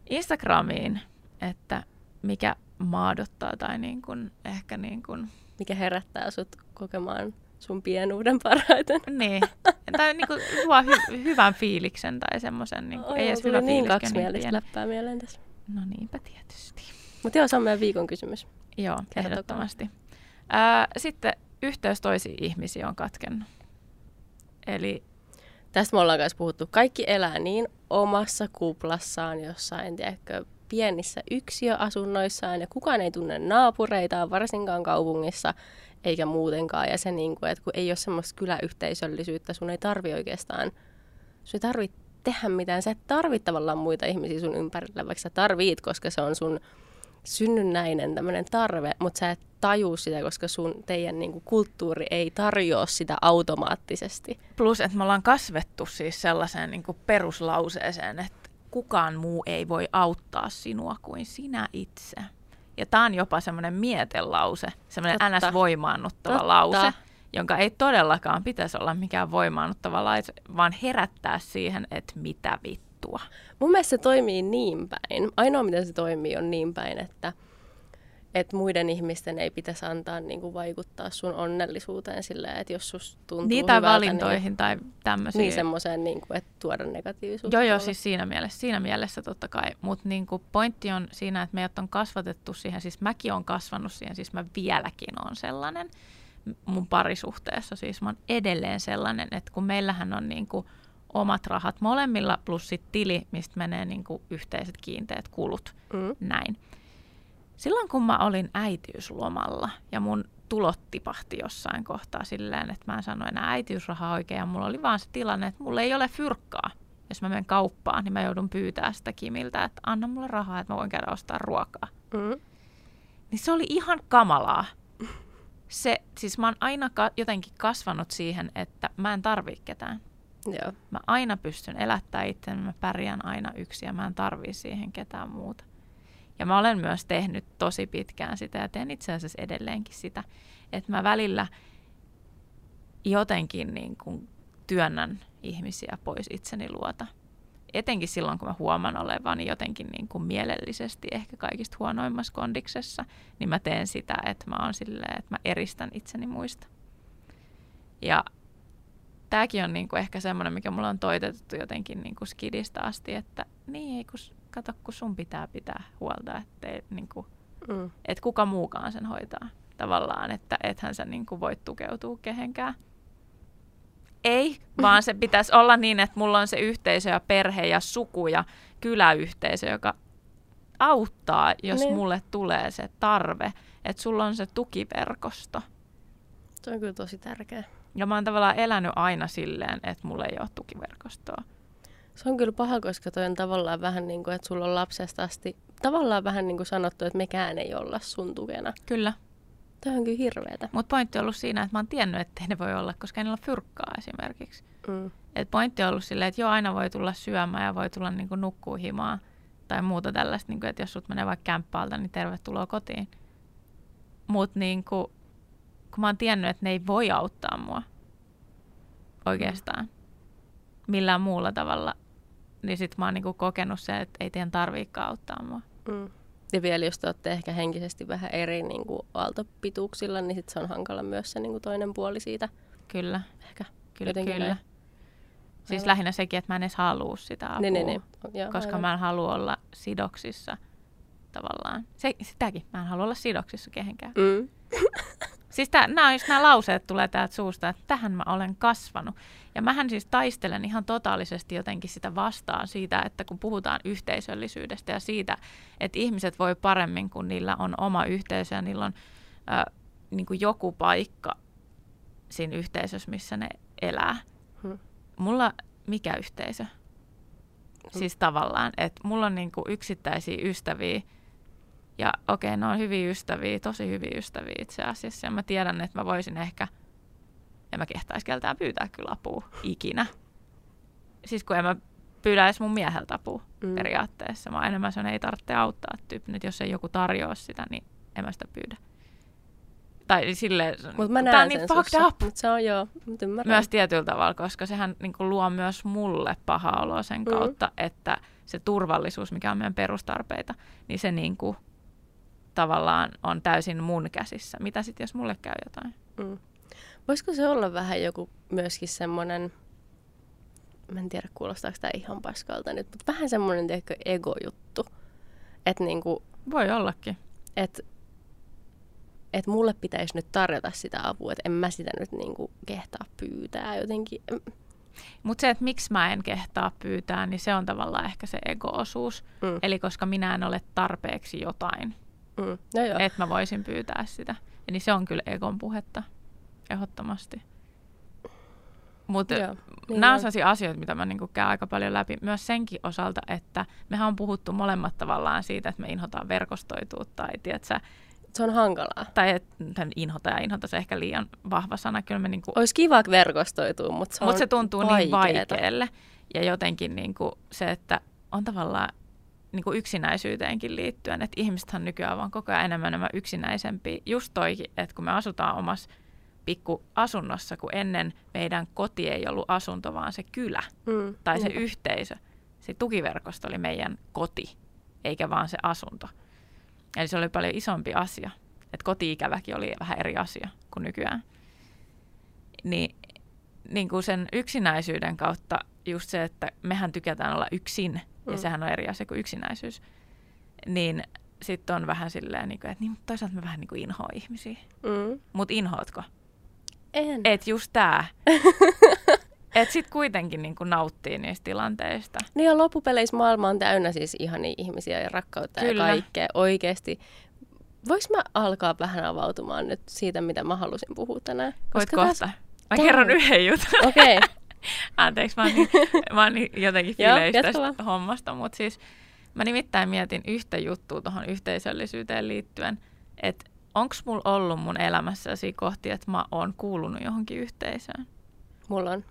Instagramiin, että mikä maadottaa tai niin kuin, ehkä niin kuin... Mikä herättää sut kokemaan sun pienuuden parhaiten. [laughs] Niin. Tai niin kuin luo hy- hyvän fiiliksen tai semmoisen. Niin kuin, ei edes hyvä niin kaksimielistä niin läppää mieleen tässä. No niinpä tietysti. Mutta joo, se on meidän viikon kysymys. Joo, Kertokaa. ehdottomasti. Ää, sitten yhteys toisiin ihmisiin on katkennut. Eli Tästä me ollaan myös puhuttu. Kaikki elää niin omassa kuplassaan jossain, tiedätkö, pienissä yksiöasunnoissaan ja kukaan ei tunne naapureitaan, varsinkaan kaupungissa eikä muutenkaan. Ja se, niin kuin, että kun ei ole semmoista kyläyhteisöllisyyttä, sun ei tarvi oikeastaan, sun ei tarvi tehdä mitään. Sä et tarvitse tavallaan muita ihmisiä sun ympärillä, vaikka sä tarvit, koska se on sun synnynnäinen tämmöinen tarve, mutta sä et taju sitä, koska sun teidän niin kuin, kulttuuri ei tarjoa sitä automaattisesti. Plus, että me ollaan kasvettu siis sellaiseen niin kuin peruslauseeseen, että kukaan muu ei voi auttaa sinua kuin sinä itse. Ja tämä on jopa semmoinen mietelause, semmoinen Totta. ns-voimaannuttava Totta. lause, jonka ei todellakaan pitäisi olla mikään voimaannuttava lause, vaan herättää siihen, että mitä vittua. Mun mielestä se toimii niin päin. Ainoa, miten se toimii, on niin päin, että, että muiden ihmisten ei pitäisi antaa niin kuin, vaikuttaa sun onnellisuuteen silleen, että jos sus tuntuu Niitä hyvältä, valintoihin tai niin, tämmöisiin. niin semmoiseen, niin kuin, että tuoda negatiivisuutta. Joo, joo, siis siinä mielessä, siinä mielessä totta kai. Mutta niinku pointti on siinä, että meidät on kasvatettu siihen, siis mäkin on kasvanut siihen, siis mä vieläkin on sellainen mun parisuhteessa. Siis mä oon edelleen sellainen, että kun meillähän on niinku omat rahat molemmilla plus sit tili, mistä menee niinku yhteiset kiinteät kulut, Mm. näin. Silloin kun mä olin äitiyslomalla ja mun tulot tipahti jossain kohtaa silleen, että mä en sano enää äitiysrahaa oikein ja mulla oli vaan se tilanne, että mulla ei ole fyrkkaa. Jos mä menen kauppaan, niin mä joudun pyytää sitä Kimiltä, että anna mulle rahaa, että mä voin käydä ostaa ruokaa. Mm. Niin se oli ihan kamalaa. Se, siis mä oon aina ka- jotenkin kasvanut siihen, että mä en tarvii ketään. Joo. Mä aina pystyn elättämään itseni, mä pärjään aina yksin ja mä en tarvii siihen ketään muuta. Ja mä olen myös tehnyt tosi pitkään sitä ja teen itse asiassa edelleenkin sitä, että mä välillä jotenkin niin kuin työnnän ihmisiä pois itseni luota. Etenkin silloin, kun mä huomaan olevani jotenkin niin kuin mielellisesti ehkä kaikista huonoimmassa kondiksessa, niin mä teen sitä, että mä oon silleen, että mä eristän itseni muista. Ja tämäkin on niinku ehkä semmoinen, mikä mulla on toitettu jotenkin niinku skidistä asti, että niin ei kun, kato, kun sun pitää pitää huolta, että niinku, Mm. et kuka muukaan sen hoitaa tavallaan, että ethän sä niinku voit tukeutua kehenkään. Ei, vaan se pitäisi olla niin, että mulla on se yhteisö ja perhe ja suku ja kyläyhteisö, joka auttaa, jos Niin. mulle tulee se tarve, että sulla on se tukiverkosto. Se on kyllä tosi tärkeä. Ja mä oon tavallaan elänyt aina silleen, että mulla ei ole tukiverkostoa. Se on kyllä paha, koska toi on tavallaan vähän niin kuin, että sulla on lapsesta asti tavallaan vähän niin kuin sanottu, että mekään ei olla sun tukena. Kyllä. Toi on kyllä hirveetä. Mutta pointti on ollut siinä, että mä oon tiennyt, että ne voi olla, koska niillä ole fyrkkaa esimerkiksi. Mm. Et pointti on ollut silleen, että joo, aina voi tulla syömään ja voi tulla niinku nukkuu himaa tai muuta tällaista, niinku, että jos sut menee vaikka kämppaalta, niin tervetuloa kotiin. Mutta niinku, kun mä oon tiennyt, että ne ei voi auttaa mua oikeastaan millään muulla tavalla, niin sit mä oon niinku kokenut se, että ei teidän tarviikaan auttaa mua. Mm. Ja vielä jos te olette ehkä henkisesti vähän eri niin kuin aaltopituuksilla, niin sit se on hankala myös se niin kuin toinen puoli siitä. Kyllä, Ehkä. kyllä, Jotenkin kyllä. näin. Siis Aivan. lähinnä sekin, että mä en edes halua sitä apua. Niin, niin, niin. Joo, koska aivan. mä en halua olla sidoksissa tavallaan. Se, sitäkin, mä en halua olla sidoksissa kehenkään. Mm. Siis nämä lauseet tulee täältä suusta, että tähän mä olen kasvanut. Ja mähän siis taistelen ihan totaalisesti jotenkin sitä vastaan siitä, että kun puhutaan yhteisöllisyydestä ja siitä, että ihmiset voi paremmin, kun niillä on oma yhteisö ja niillä on äh, niin kuin joku paikka siinä yhteisössä, missä ne elää. Hmm. Mulla mikä yhteisö? Siis tavallaan, että mulla on niinku yksittäisiä ystäviä, ja okei, okay, ne on hyviä ystäviä, tosi hyviä ystäviä itse asiassa, ja mä tiedän, että mä voisin ehkä, en mä kehtaisi keltään pyytää kyllä apua ikinä. Siis kun en mä pyydä edes mun mieheltä apua Mm. periaatteessa. Mä enemmän se ei tarvitse auttaa tyyppi. Nyt jos ei joku tarjoa sitä, niin en mä sitä pyydä. Tai silleen, Mutta mä näen niin fucked sussa. up Mut se on joo, mut ymmärrän. myös tietyllä tavalla, koska sehän niin kuin luo myös mulle paha oloa sen Mm. kautta, että se turvallisuus, mikä on meidän perustarpeita, niin se niin kuin, tavallaan on täysin mun käsissä. Mitä sitten, jos mulle käy jotain? Mm. Voisiko se olla vähän joku myöskin semmoinen, mä en tiedä kuulostaako tämä ihan paskalta nyt, mutta vähän semmoinen tiedätkö, ego-juttu. Että niinku, Voi ollakin. et, et mulle pitäisi nyt tarjota sitä apua, että en mä sitä nyt niinku kehtaa pyytää jotenkin. Em, Mutta se, että miksi mä en kehtaa pyytää, niin se on tavallaan ehkä se ego-osuus. Mm. Eli koska minä en ole tarpeeksi jotain, Mm. No että mä voisin pyytää sitä. Niin se on kyllä egon puhetta, ehdottomasti. Mutta niin nämä on sellaisia asioita, mitä mä niinku käyn aika paljon läpi. Myös senkin osalta, että mehän on puhuttu molemmat tavallaan siitä, että me inhotaan verkostoitua tai, tiedätkö, Se on hankalaa. tai että inhota ja inhota se ehkä liian vahva sana. Kyllä me niinku, Olisi kiva verkostoitua, mutta se, on se tuntuu niin vaikeeta. vaikealle. Ja jotenkin niinku se, että on tavallaan niin kuin yksinäisyyteenkin liittyen, että ihmisethän nykyään vaan koko ajan enemmän enemmän yksinäisempi. Just toikin, että kun me asutaan omassa pikku asunnossa, kun ennen meidän koti ei ollut asunto, vaan se kylä Mm. tai se Niinpä. yhteisö. Se tukiverkosto oli meidän koti, eikä vaan se asunto. Eli se oli paljon isompi asia. Että koti-ikäväkin oli vähän eri asia kuin nykyään. Niin, niin kuin sen yksinäisyyden kautta just se, että mehän tykätään olla yksin, ja Mm. sehän on eri asia kuin yksinäisyys. Niin sitten on vähän silleen, niin kuin, että niin, toisaalta mä vähän niin kuin inhoa ihmisiä. Mm. Mutta inhoatko? En. Et just tää. [laughs] Et sit kuitenkin niin kuin nauttii niistä tilanteista. Niin ja loppupeleissä maailma on täynnä siis ihania ihmisiä ja rakkautta Kyllä. ja kaikkea oikeasti. Voinko mä alkaa vähän avautumaan nyt siitä, mitä mä halusin puhua tänään? Voit Koska kohta. Mä tää- kerron yhden jutun. Okei, okay. [laughs] Anteeksi, mä oon niin, mä oon niin jotenkin fileistä tästä hommasta, mutta siis mä nimittäin mietin yhtä juttua tuohon yhteisöllisyyteen liittyen, että onko mulla ollut mun elämässä sellaisia kohtia, että mä oon kuulunut johonkin yhteisöön. mulla on.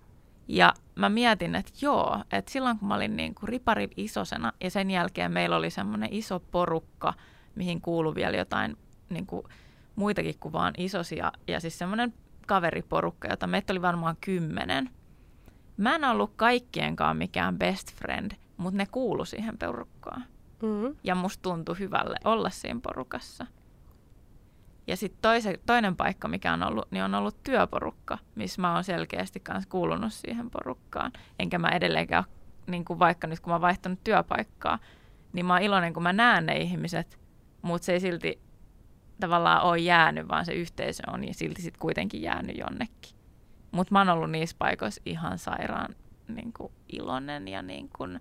Ja mä mietin, että joo, että silloin kun mä olin niin kuin riparin isosena ja sen jälkeen meillä oli semmoinen iso porukka, mihin kuului vielä jotain niin kuin muitakin kuin vaan isosia ja siis semmoinen kaveriporukka, jota meitä oli varmaan kymmenen. Mä en ollut kaikkienkaan mikään best friend, mutta ne kuulu siihen porukkaan. Mm. Ja musta tuntui hyvälle olla siinä porukassa. Ja sitten toinen paikka, mikä on ollut, niin on ollut työporukka, missä mä oon selkeästi kanssa kuulunut siihen porukkaan. Enkä mä edelleenkään, niin kuin vaikka nyt kun mä oon vaihtanut työpaikkaa, niin mä oon iloinen, kun mä näen ne ihmiset, mutta se ei silti tavallaan ole jäänyt, vaan se yhteisö on ja silti sitten kuitenkin jäänyt jonnekin. Mutta mä oon ollut niissä paikoissa ihan sairaan niin kuin iloinen ja niin kuin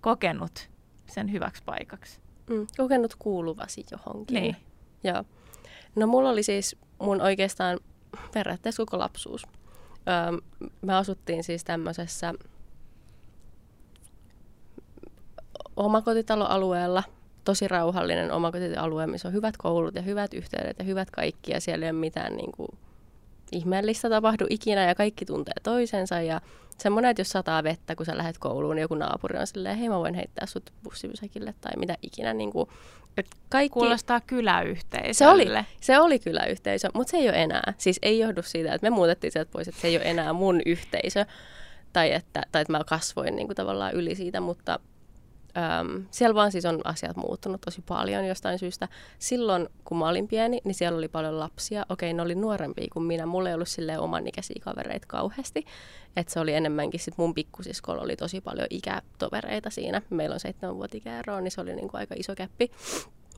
kokenut sen hyväksi paikaksi. Mm. Kokenut kuuluvasi johonkin. Niin. Joo. No mulla oli siis mun oikeastaan periaatteessa koko lapsuus. Öö, me asuttiin siis tämmöisessä omakotitaloalueella, tosi rauhallinen omakotitaloalue, missä on hyvät koulut ja hyvät yhteydet ja hyvät kaikki ja siellä ei ole mitään niin kuin, ihmeellistä tapahdu ikinä ja kaikki tuntee toisensa ja semmoinen, että jos sataa vettä, kun sä lähdet kouluun, niin joku naapuri on silleen, hei mä voin heittää sut bussipysäkille tai mitä ikinä. Niin kuin, että kaikki... Kuulostaa kyläyhteisölle. Se oli, se oli kyllä yhteisö, mutta se ei ole enää. Siis ei johdu siitä, että me muutettiin sieltä pois, että se ei ole enää mun yhteisö. Tai että, tai että mä kasvoin niin kuin tavallaan yli siitä, mutta äm, siellä vaan siis on asiat muuttunut tosi paljon jostain syystä. Silloin, kun mä olin pieni, niin siellä oli paljon lapsia. Okei, ne oli nuorempia kuin minä. Mulla ei ollut silleen oman ikäisiä kavereita kauheasti. Että se oli enemmänkin sit mun pikkusiskolla oli tosi paljon ikätovereita siinä. Meillä on seitsemän vuotta ikäeroa, niin se oli niinku aika iso käppi.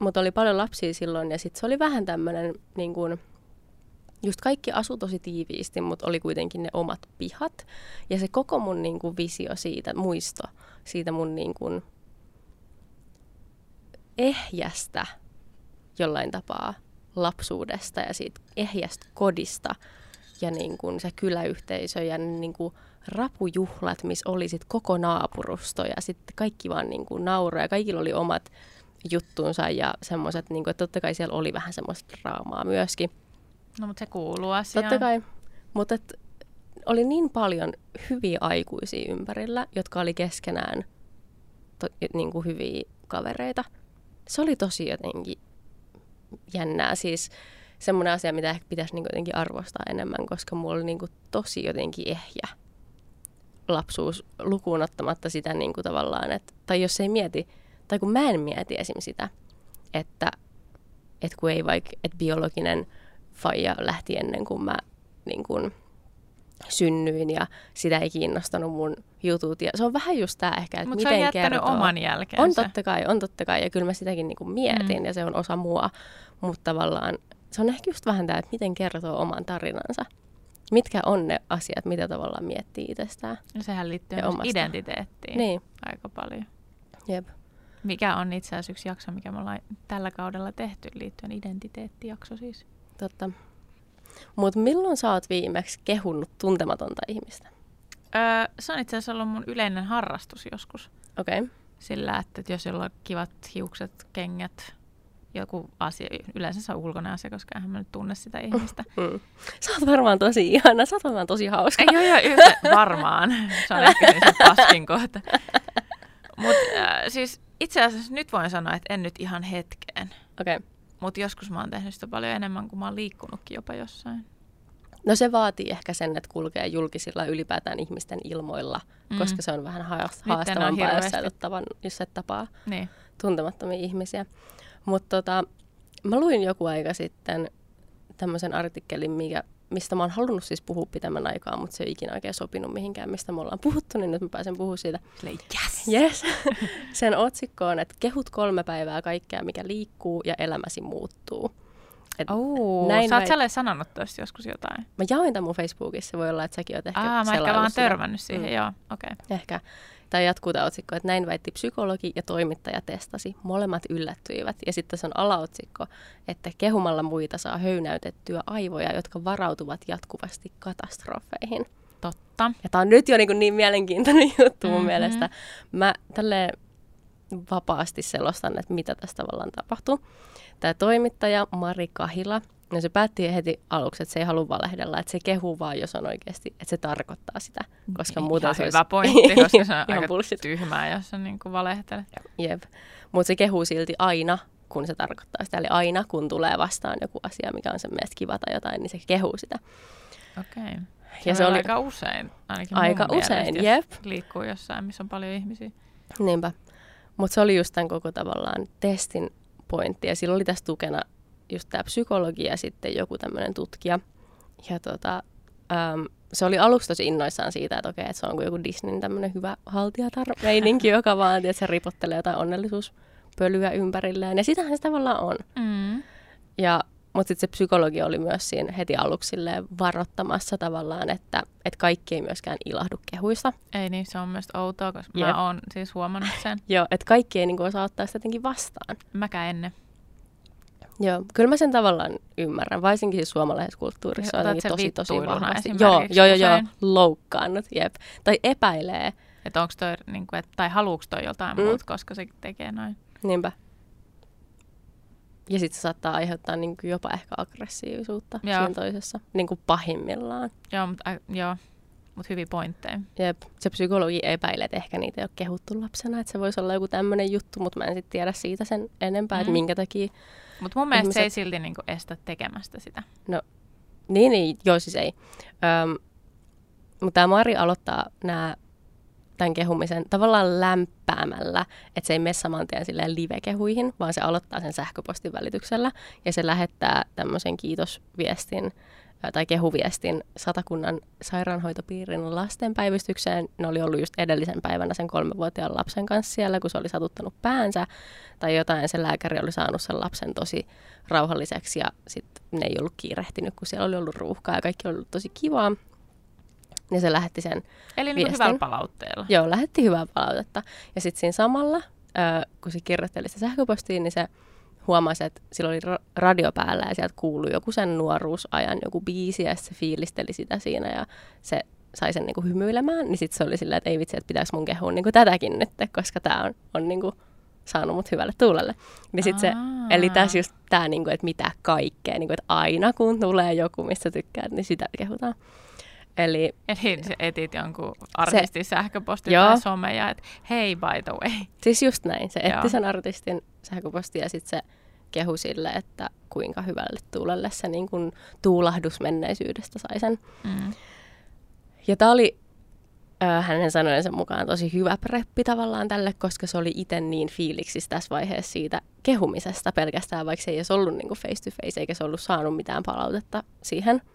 Mutta oli paljon lapsia silloin ja sitten se oli vähän tämmöinen, niin kuin, just kaikki asu tosi tiiviisti, mutta oli kuitenkin ne omat pihat. Ja se koko mun niin kuin, visio siitä, muisto siitä mun niin kuin, ehjästä jollain tapaa lapsuudesta ja siitä ehjästä kodista ja niin kuin se kyläyhteisö ja niin kuin rapujuhlat, missä oli sit koko naapurusto ja sitten kaikki vaan niin kuin nauroi ja kaikilla oli omat juttuunsa ja semmoiset, niin kuin, että totta kai siellä oli vähän semmoista draamaa myöskin. No, mutta se kuuluu asiaan. Totta kai, mutta et, oli niin paljon hyviä aikuisia ympärillä, jotka oli keskenään to, niin kuin hyviä kavereita. Se oli tosi jotenkin jännää. Siis semmoinen asia, mitä ehkä pitäisi niin jotenkin arvostaa enemmän, koska mulla oli niin kuin tosi jotenkin ehjä lapsuus lukuun ottamatta sitä niin kuin tavallaan, että, tai jos ei mieti, tai kun mä en mieti esim. sitä, että, että kun ei vaikka, että biologinen faija lähti ennen kuin mä niin kuin, synnyin ja sitä ei kiinnostanut mun jutut. Ja se on vähän just tää ehkä, että Mutta se miten on jättänyt kertoo. oman jälkeensä. On totta kai, on totta kai. Ja kyllä mä sitäkin niin kuin mietin Mm. ja se on osa mua. Mutta tavallaan se on ehkä just vähän tämä, että miten kertoo oman tarinansa. Mitkä on ne asiat, mitä tavallaan miettii itsestään. Ja sehän liittyy myös omasta. identiteettiin Niin, aika paljon. jep. Mikä on itse asiassa yksi jakso, mikä me ollaan tällä kaudella tehty liittyen identiteettijakso siis. Totta. Mutta milloin sä oot viimeksi kehunnut tuntematonta ihmistä? Öö, se on itse asiassa ollut mun yleinen harrastus joskus. Okei. Okay. Sillä, että että jos jolla on kivat hiukset, kengät, joku asia, yleensä se on ulkoinen asia, koska eihän mä nyt tunne sitä ihmistä. [laughs] Mm. Sä oot varmaan tosi ihana, sä oot varmaan tosi hauska. Ei, joo, joo, yhtä, [laughs] varmaan. Se on ehkä se paskin kohta. [laughs] Mutta äh, siis itse asiassa nyt voin sanoa, että en nyt ihan hetkeen. Okei. Okay. Mutta joskus mä oon tehnyt sitä paljon enemmän, kuin mä oon liikkunutkin jopa jossain. No se vaatii ehkä sen, että kulkee julkisilla ylipäätään ihmisten ilmoilla, mm. koska se on vähän haastavampaa, jos sä, et tavan, jos et tapaa niin. tuntemattomia ihmisiä. Mutta tota, mä luin joku aika sitten tämmöisen artikkelin, mikä, mistä mä oon halunnut siis puhua pitemmän aikaa, mutta se ei ikinä oikein sopinut mihinkään, mistä me ollaan puhuttu, niin nyt mä pääsen puhumaan siitä. Yes. yes. [laughs] Sen otsikko on, että kehut kolme päivää kaikkea, mikä liikkuu ja elämäsi muuttuu. Et oh, näin sä oot väit... sanonut tuosta joskus jotain. Mä jaoin tämän mun Facebookissa, voi olla, että säkin oot ehkä Aa, mä ehkä vaan törmännyt siihen, mm. joo, okei. Okay. Ehkä. Tai jatkuu tämä otsikko, että näin väitti psykologi ja toimittaja testasi. Molemmat yllättyivät. Ja sitten se on alaotsikko, että kehumalla muita saa höynäytettyä aivoja, jotka varautuvat jatkuvasti katastrofeihin. Totta. Ja tämä on nyt jo niin, niin mielenkiintoinen [laughs] juttu mun mm-hmm. mielestä. Mä tälle vapaasti selostan, että mitä tässä tavallaan tapahtuu. Tämä toimittaja Mari Kahila, no se päätti heti aluksi, että se ei halua valehdella, että se kehuu vaan, jos on oikeasti, että se tarkoittaa sitä. Koska niin, muuten se olisi... hyvä pointti, koska se on [laughs] aika bullshit. tyhmää, jos on niin valehtelee. Jep. Mutta se kehuu silti aina, kun se tarkoittaa sitä. Eli aina, kun tulee vastaan joku asia, mikä on sen mielestä kiva tai jotain, niin se kehuu sitä. Okei. Okay. Ja se oli aika usein, ainakin Aika usein, mielestä, jep. liikkuu jossain, missä on paljon ihmisiä. Niinpä. Mutta se oli just tämän koko tavallaan testin pointti. Ja sillä oli tässä tukena just tämä psykologi ja sitten joku tämmöinen tutkija. Ja tota, äm, se oli aluksi tosi innoissaan siitä, että okei, että se on kuin joku Disneyn tämmöinen hyvä haltijatar-meininki, joka vaan, että se ripottelee jotain onnellisuuspölyä ympärilleen. Ja sitähän se tavallaan on. Mm. Ja mutta sitten se psykologi oli myös siinä heti aluksi varoittamassa tavallaan, että, että kaikki ei myöskään ilahdu kehuista. Ei niin, se on myös outoa, koska Jep. mä oon siis huomannut sen. [laughs] Joo, että kaikki ei niinku osaa ottaa sitä jotenkin vastaan. Mäkään ennen. Joo, kyllä mä sen tavallaan ymmärrän, varsinkin siis suomalaisessa kulttuurissa on tosi tosi vahvasti. Joo, joo, joo, joo, loukkaannut, jep. Tai epäilee. Että onko toi, niin kuin, et, tai haluuks toi jotain mm. muuta, koska se tekee noin. Niinpä. Ja sitten se saattaa aiheuttaa niin kuin jopa ehkä aggressiivisuutta joo. siinä toisessa, niin kuin pahimmillaan. Joo, mutta äh, joo, mut hyviä pointteja. Jep. Se psykologi epäilee, että ehkä niitä ei ole kehuttu lapsena, että se voisi olla joku tämmöinen juttu, mutta mä en sitten tiedä siitä sen enempää, mm. että minkä takia. Mutta mun mielestä ihmiset... se ei silti niinku estä tekemästä sitä. No, niin, niin joo siis ei. Öm, mutta tämä Mari aloittaa nämä tämän kehumisen tavallaan lämpäämällä, että se ei mene saman tien silleen live-kehuihin, vaan se aloittaa sen sähköpostin välityksellä ja se lähettää tämmöisen kiitosviestin tai kehuviestin satakunnan sairaanhoitopiirin lastenpäivystykseen. Ne oli ollut just edellisen päivänä sen kolmevuotiaan lapsen kanssa siellä, kun se oli satuttanut päänsä tai jotain. Se lääkäri oli saanut sen lapsen tosi rauhalliseksi ja sitten ne ei ollut kiirehtinyt, kun siellä oli ollut ruuhkaa ja kaikki oli ollut tosi kivaa. Niin se lähetti sen Eli niin hyvällä palautteella. Joo, lähetti hyvää palautetta. Ja sitten siinä samalla, äh, kun se kirjoitteli sitä sähköpostiin, niin se huomasi, että sillä oli ra- radio päällä ja sieltä kuului joku sen nuoruusajan joku biisi ja se fiilisteli sitä siinä ja se sai sen niinku hymyilemään, niin sitten se oli silleen, että ei vitsi, että pitäisi mun kehua niinku tätäkin nyt, koska tämä on, on niinku saanut mut hyvälle tuulelle. Niin sit se, eli tässä just tämä, niinku, että mitä kaikkea, niinku, että aina kun tulee joku, mistä tykkäät, niin sitä kehutaan. Eli, Eli etit jonkun artistin se, sähköpostin joo. tai someja, että hei by the way. Siis just näin, se etti joo. sen artistin sähköpostia ja sitten se kehu sille, että kuinka hyvälle tuulelle se niin kuin tuulahdus menneisyydestä sai sen. Mm. Ja tämä oli äh, hänen sanojensa mukaan tosi hyvä preppi tavallaan tälle, koska se oli itse niin fiiliksissä tässä vaiheessa siitä kehumisesta pelkästään, vaikka se ei edes ollut niin face to face, eikä se ollut saanut mitään palautetta siihen –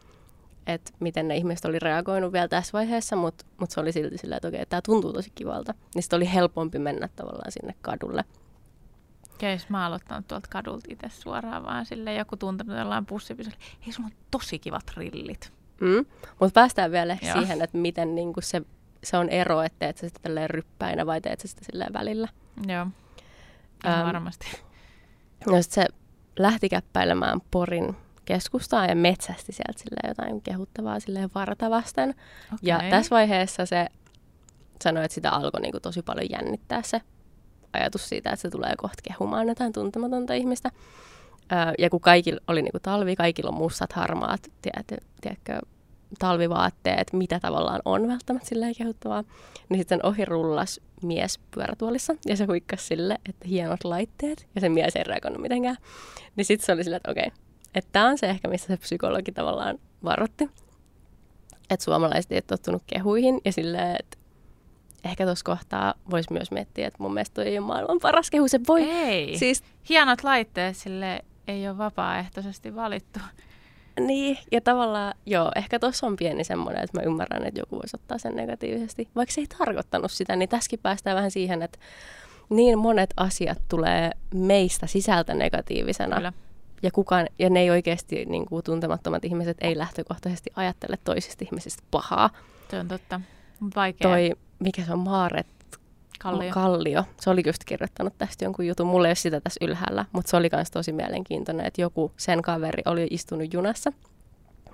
että miten ne ihmiset oli reagoinut vielä tässä vaiheessa, mutta mut se oli silti silleen, että okei, tämä tuntuu tosi kivalta. Niin sitten oli helpompi mennä tavallaan sinne kadulle. Okei, jos mä aloittanut tuolta kadulta itse suoraan, vaan sille joku tuntenut jollain pussipysällä, hei sulla on tosi kivat rillit. Mm. Mutta päästään vielä Joo. siihen, että miten niinku se, se on ero, että teet sä sitä tälleen ryppäinä vai teet sä sitä silleen välillä. Joo, ähm, varmasti. No se lähti käppäilemään Porin keskustaa ja metsästi sieltä sille jotain kehuttavaa sille vartavasten. Okay. Ja tässä vaiheessa se sanoi, että sitä alkoi niin kuin tosi paljon jännittää se ajatus siitä, että se tulee kohta kehumaan jotain tuntematonta ihmistä. Öö, ja kun kaikilla oli niin kuin talvi, kaikilla on mustat, harmaat, tiedätkö, tiedätkö talvivaatteet, mitä tavallaan on välttämättä silleen kehuttavaa. Niin sitten ohi rullas mies pyörätuolissa ja se huikkasi sille, että hienot laitteet ja se mies ei reagoinut mitenkään. Niin sitten se oli silleen, että okei, okay, että tämä on se ehkä, missä se psykologi tavallaan varoitti. Että suomalaiset ei tottunut kehuihin ja silleen, että ehkä tuossa kohtaa voisi myös miettiä, että mun mielestä toi ei ole maailman paras kehu. Se voi, ei. Siis... Hienot laitteet sille ei ole vapaaehtoisesti valittu. Niin, ja tavallaan, joo, ehkä tuossa on pieni semmoinen, että mä ymmärrän, että joku voisi ottaa sen negatiivisesti. Vaikka se ei tarkoittanut sitä, niin tässäkin päästään vähän siihen, että niin monet asiat tulee meistä sisältä negatiivisena. Kyllä. Ja, kukaan, ja ne ei oikeasti, niin kuin tuntemattomat ihmiset, ei lähtökohtaisesti ajattele toisista ihmisistä pahaa. Se on totta. Vaikea. Toi, mikä se on, Maaret Kallio. Kallio. Se oli just kirjoittanut tästä jonkun jutun. Mulla ei ole sitä tässä ylhäällä, mutta se oli myös tosi mielenkiintoinen, että joku sen kaveri oli istunut junassa.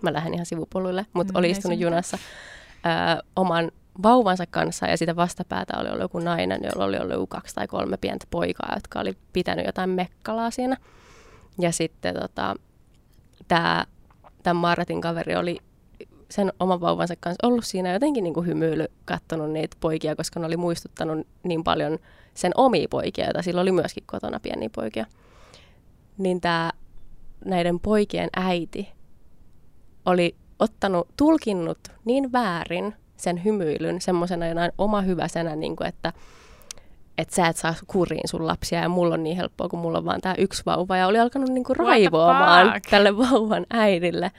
Mä lähden ihan sivupoluille, mutta mm, oli istunut junassa ö, oman vauvansa kanssa ja sitä vastapäätä oli ollut joku nainen, jolla oli ollut kaksi tai kolme pientä poikaa, jotka oli pitänyt jotain mekkalaa siinä. Ja sitten tota, tämä tämän Martin kaveri oli sen oman vauvansa kanssa ollut siinä jotenkin niin kuin hymyily, katsonut niitä poikia, koska ne oli muistuttanut niin paljon sen omia poikia, joita sillä oli myöskin kotona pieniä poikia. Niin tämä näiden poikien äiti oli ottanut, tulkinnut niin väärin sen hymyilyn semmoisena jonain oma hyväsenä, niin kuin että että sä et saa kuriin sun lapsia ja mulla on niin helppoa, kun mulla on vaan tämä yksi vauva. Ja oli alkanut niinku raivoamaan tälle vauvan äidille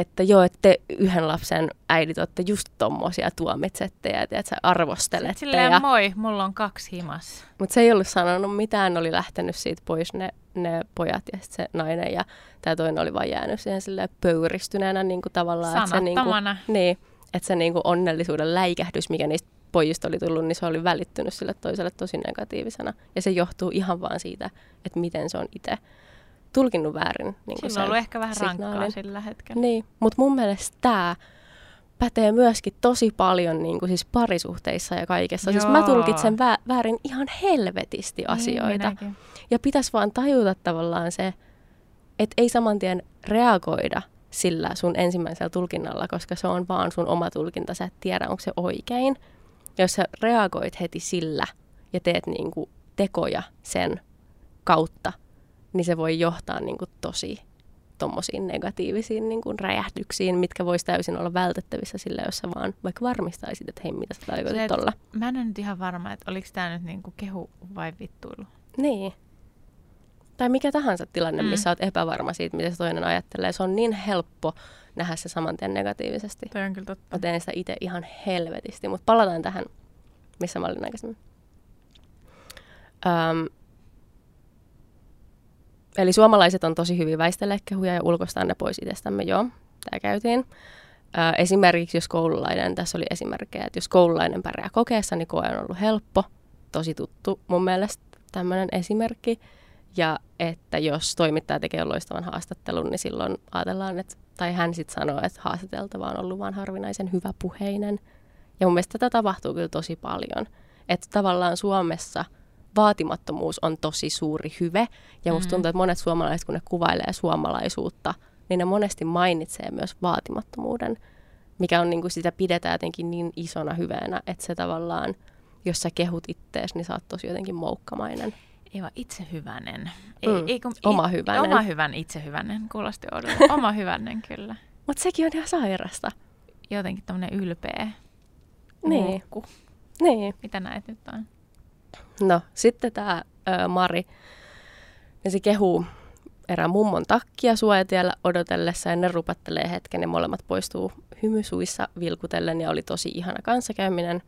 että joo, että te yhden lapsen äidit olette just tommosia tuomitsette ja että sä arvostelette. Silleen ja... moi, mulla on kaksi himas. Mutta se ei ollut sanonut mitään, oli lähtenyt siitä pois ne, ne pojat ja se nainen ja tämä toinen oli vaan jäänyt siihen silleen pöyristyneenä niin kuin tavallaan. Että se, niin kuin, niin, että se niin kuin onnellisuuden läikähdys, mikä niistä pojista oli tullut, niin se oli välittynyt sille toiselle tosi negatiivisena. Ja se johtuu ihan vaan siitä, että miten se on itse tulkinnut väärin. Niin Siinä on ollut ehkä vähän signaalin. rankkaa sillä hetkellä. Niin, mutta mun mielestä tämä pätee myöskin tosi paljon niin kuin siis parisuhteissa ja kaikessa. Joo. Siis mä tulkitsen vä- väärin ihan helvetisti niin, asioita. Niin, ja pitäisi vaan tajuta tavallaan se, että ei saman tien reagoida sillä sun ensimmäisellä tulkinnalla, koska se on vaan sun oma tulkinta. Sä et tiedä, onko se oikein. Ja jos sä reagoit heti sillä ja teet niin kuin tekoja sen kautta, niin se voi johtaa niin kuin tosi tommosiin negatiivisiin niin kuin räjähdyksiin, mitkä voisi täysin olla vältettävissä sillä, jos sä vaan vaikka varmistaisit, että hei, mitä sä tarkoitat tuolla. Mä en ole nyt ihan varma, että oliko tämä nyt niin kuin kehu vai vittuilu. Niin. Tai mikä tahansa tilanne, mm. missä olet epävarma siitä, mitä se toinen ajattelee. Se on niin helppo nähdä se saman tien negatiivisesti. Toi on kyllä totta. Mä teen sitä itse ihan helvetisti, mutta palataan tähän, missä mä olin aikaisemmin. Öm, Eli suomalaiset on tosi hyvin väistellä kehuja ja ulkoistaa ne pois itsestämme, joo, tämä käytiin. Ö, esimerkiksi jos koululainen, tässä oli esimerkkejä, että jos koululainen pärjää kokeessa, niin koe on ollut helppo, tosi tuttu mun mielestä tämmöinen esimerkki. Ja että jos toimittaja tekee loistavan haastattelun, niin silloin ajatellaan, että, tai hän sitten sanoo, että haastateltava on ollut vain harvinaisen hyvä puheinen. Ja mun mielestä tätä tapahtuu kyllä tosi paljon. Että tavallaan Suomessa – vaatimattomuus on tosi suuri hyve. Ja musta mm. tuntuu, että monet suomalaiset, kun ne kuvailee suomalaisuutta, niin ne monesti mainitsee myös vaatimattomuuden, mikä on niin kuin sitä pidetään jotenkin niin isona hyvänä, että se tavallaan, jos sä kehut ittees, niin sä oot tosi jotenkin moukkamainen. Ei vaan itse hyvänen. Ei, mm. ei, kun, oma hyvänen. Oma hyvän itse hyvänen, kuulosti oudolle. [laughs] Oma hyvänen kyllä. Mutta sekin on ihan sairasta. Jotenkin tämmöinen ylpeä niin. muukku. Niin. Mitä näet nyt on? No, sitten tämä Mari, niin se kehuu erään mummon takkia suojatiellä odotellessa ja ne rupattelee hetken ja molemmat poistuu hymysuissa vilkutellen ja oli tosi ihana kanssakäyminen.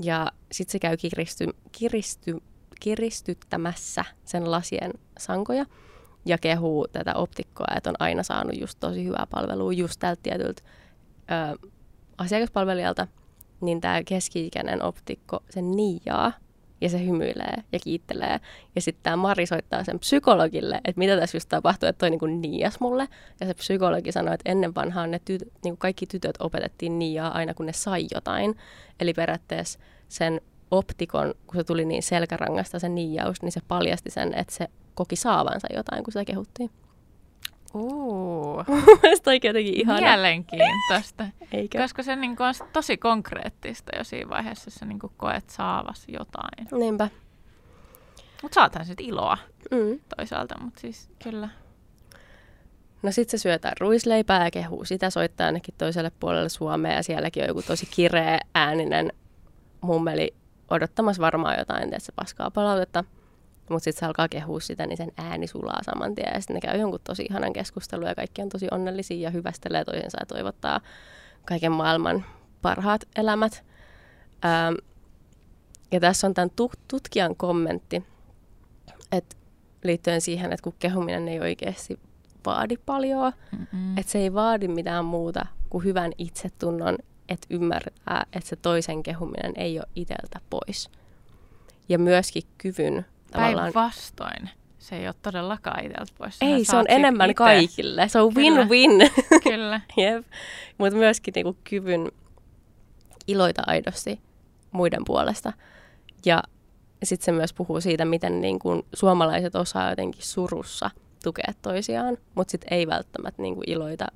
Ja sitten se käy kiristy, kiristy, kiristyttämässä sen lasien sankoja ja kehuu tätä optikkoa, että on aina saanut just tosi hyvää palvelua just tältä tietyltä ö, asiakaspalvelijalta, niin tämä keski-ikäinen optikko sen niijaa ja se hymyilee ja kiittelee. Ja sitten tämä Mari soittaa sen psykologille, että mitä tässä just tapahtuu, että toi niinku niias mulle. Ja se psykologi sanoi, että ennen vanhaan ne tyt, niinku kaikki tytöt opetettiin niiaa aina kun ne sai jotain. Eli periaatteessa sen optikon, kun se tuli niin selkärangasta se niijaus, niin se paljasti sen, että se koki saavansa jotain, kun sitä kehuttiin. Uu, [laughs] Mun mielestä oikein jotenkin ihana. mielenkiintoista. Eikö? Koska se niin on tosi konkreettista jo siinä vaiheessa, jos sä niin koet saavas jotain. Niinpä. Mutta saathan sitten iloa Mm. toisaalta, mutta siis kyllä. No sit se syötään ruisleipää ja kehuu sitä, soittaa ainakin toiselle puolelle Suomea ja sielläkin on joku tosi kireä ääninen mummeli odottamassa varmaan jotain, että se paskaa palautetta. Mutta sitten se alkaa kehua sitä, niin sen ääni sulaa saman tien. Ja sitten ne käy jonkun tosi ihanan keskustelun ja kaikki on tosi onnellisia ja hyvästelee toisensa ja toivottaa kaiken maailman parhaat elämät. Ähm, ja tässä on tämän tu- tutkijan kommentti, että liittyen siihen, että kun kehuminen ei oikeasti vaadi paljon, että se ei vaadi mitään muuta kuin hyvän itsetunnon, että ymmärtää, että se toisen kehuminen ei ole itseltä pois. Ja myöskin kyvyn tavallaan... Päinvastoin. Se ei ole todellakaan itseltä pois. Sä Ei, se on enemmän ite. kaikille. Se on Kyllä. win-win. [laughs] Kyllä. Jep. Mutta myöskin niinku kyvyn iloita aidosti muiden puolesta. Ja sitten se myös puhuu siitä, miten niinku suomalaiset osaa jotenkin surussa tukea toisiaan, mutta sitten ei välttämättä niinku iloita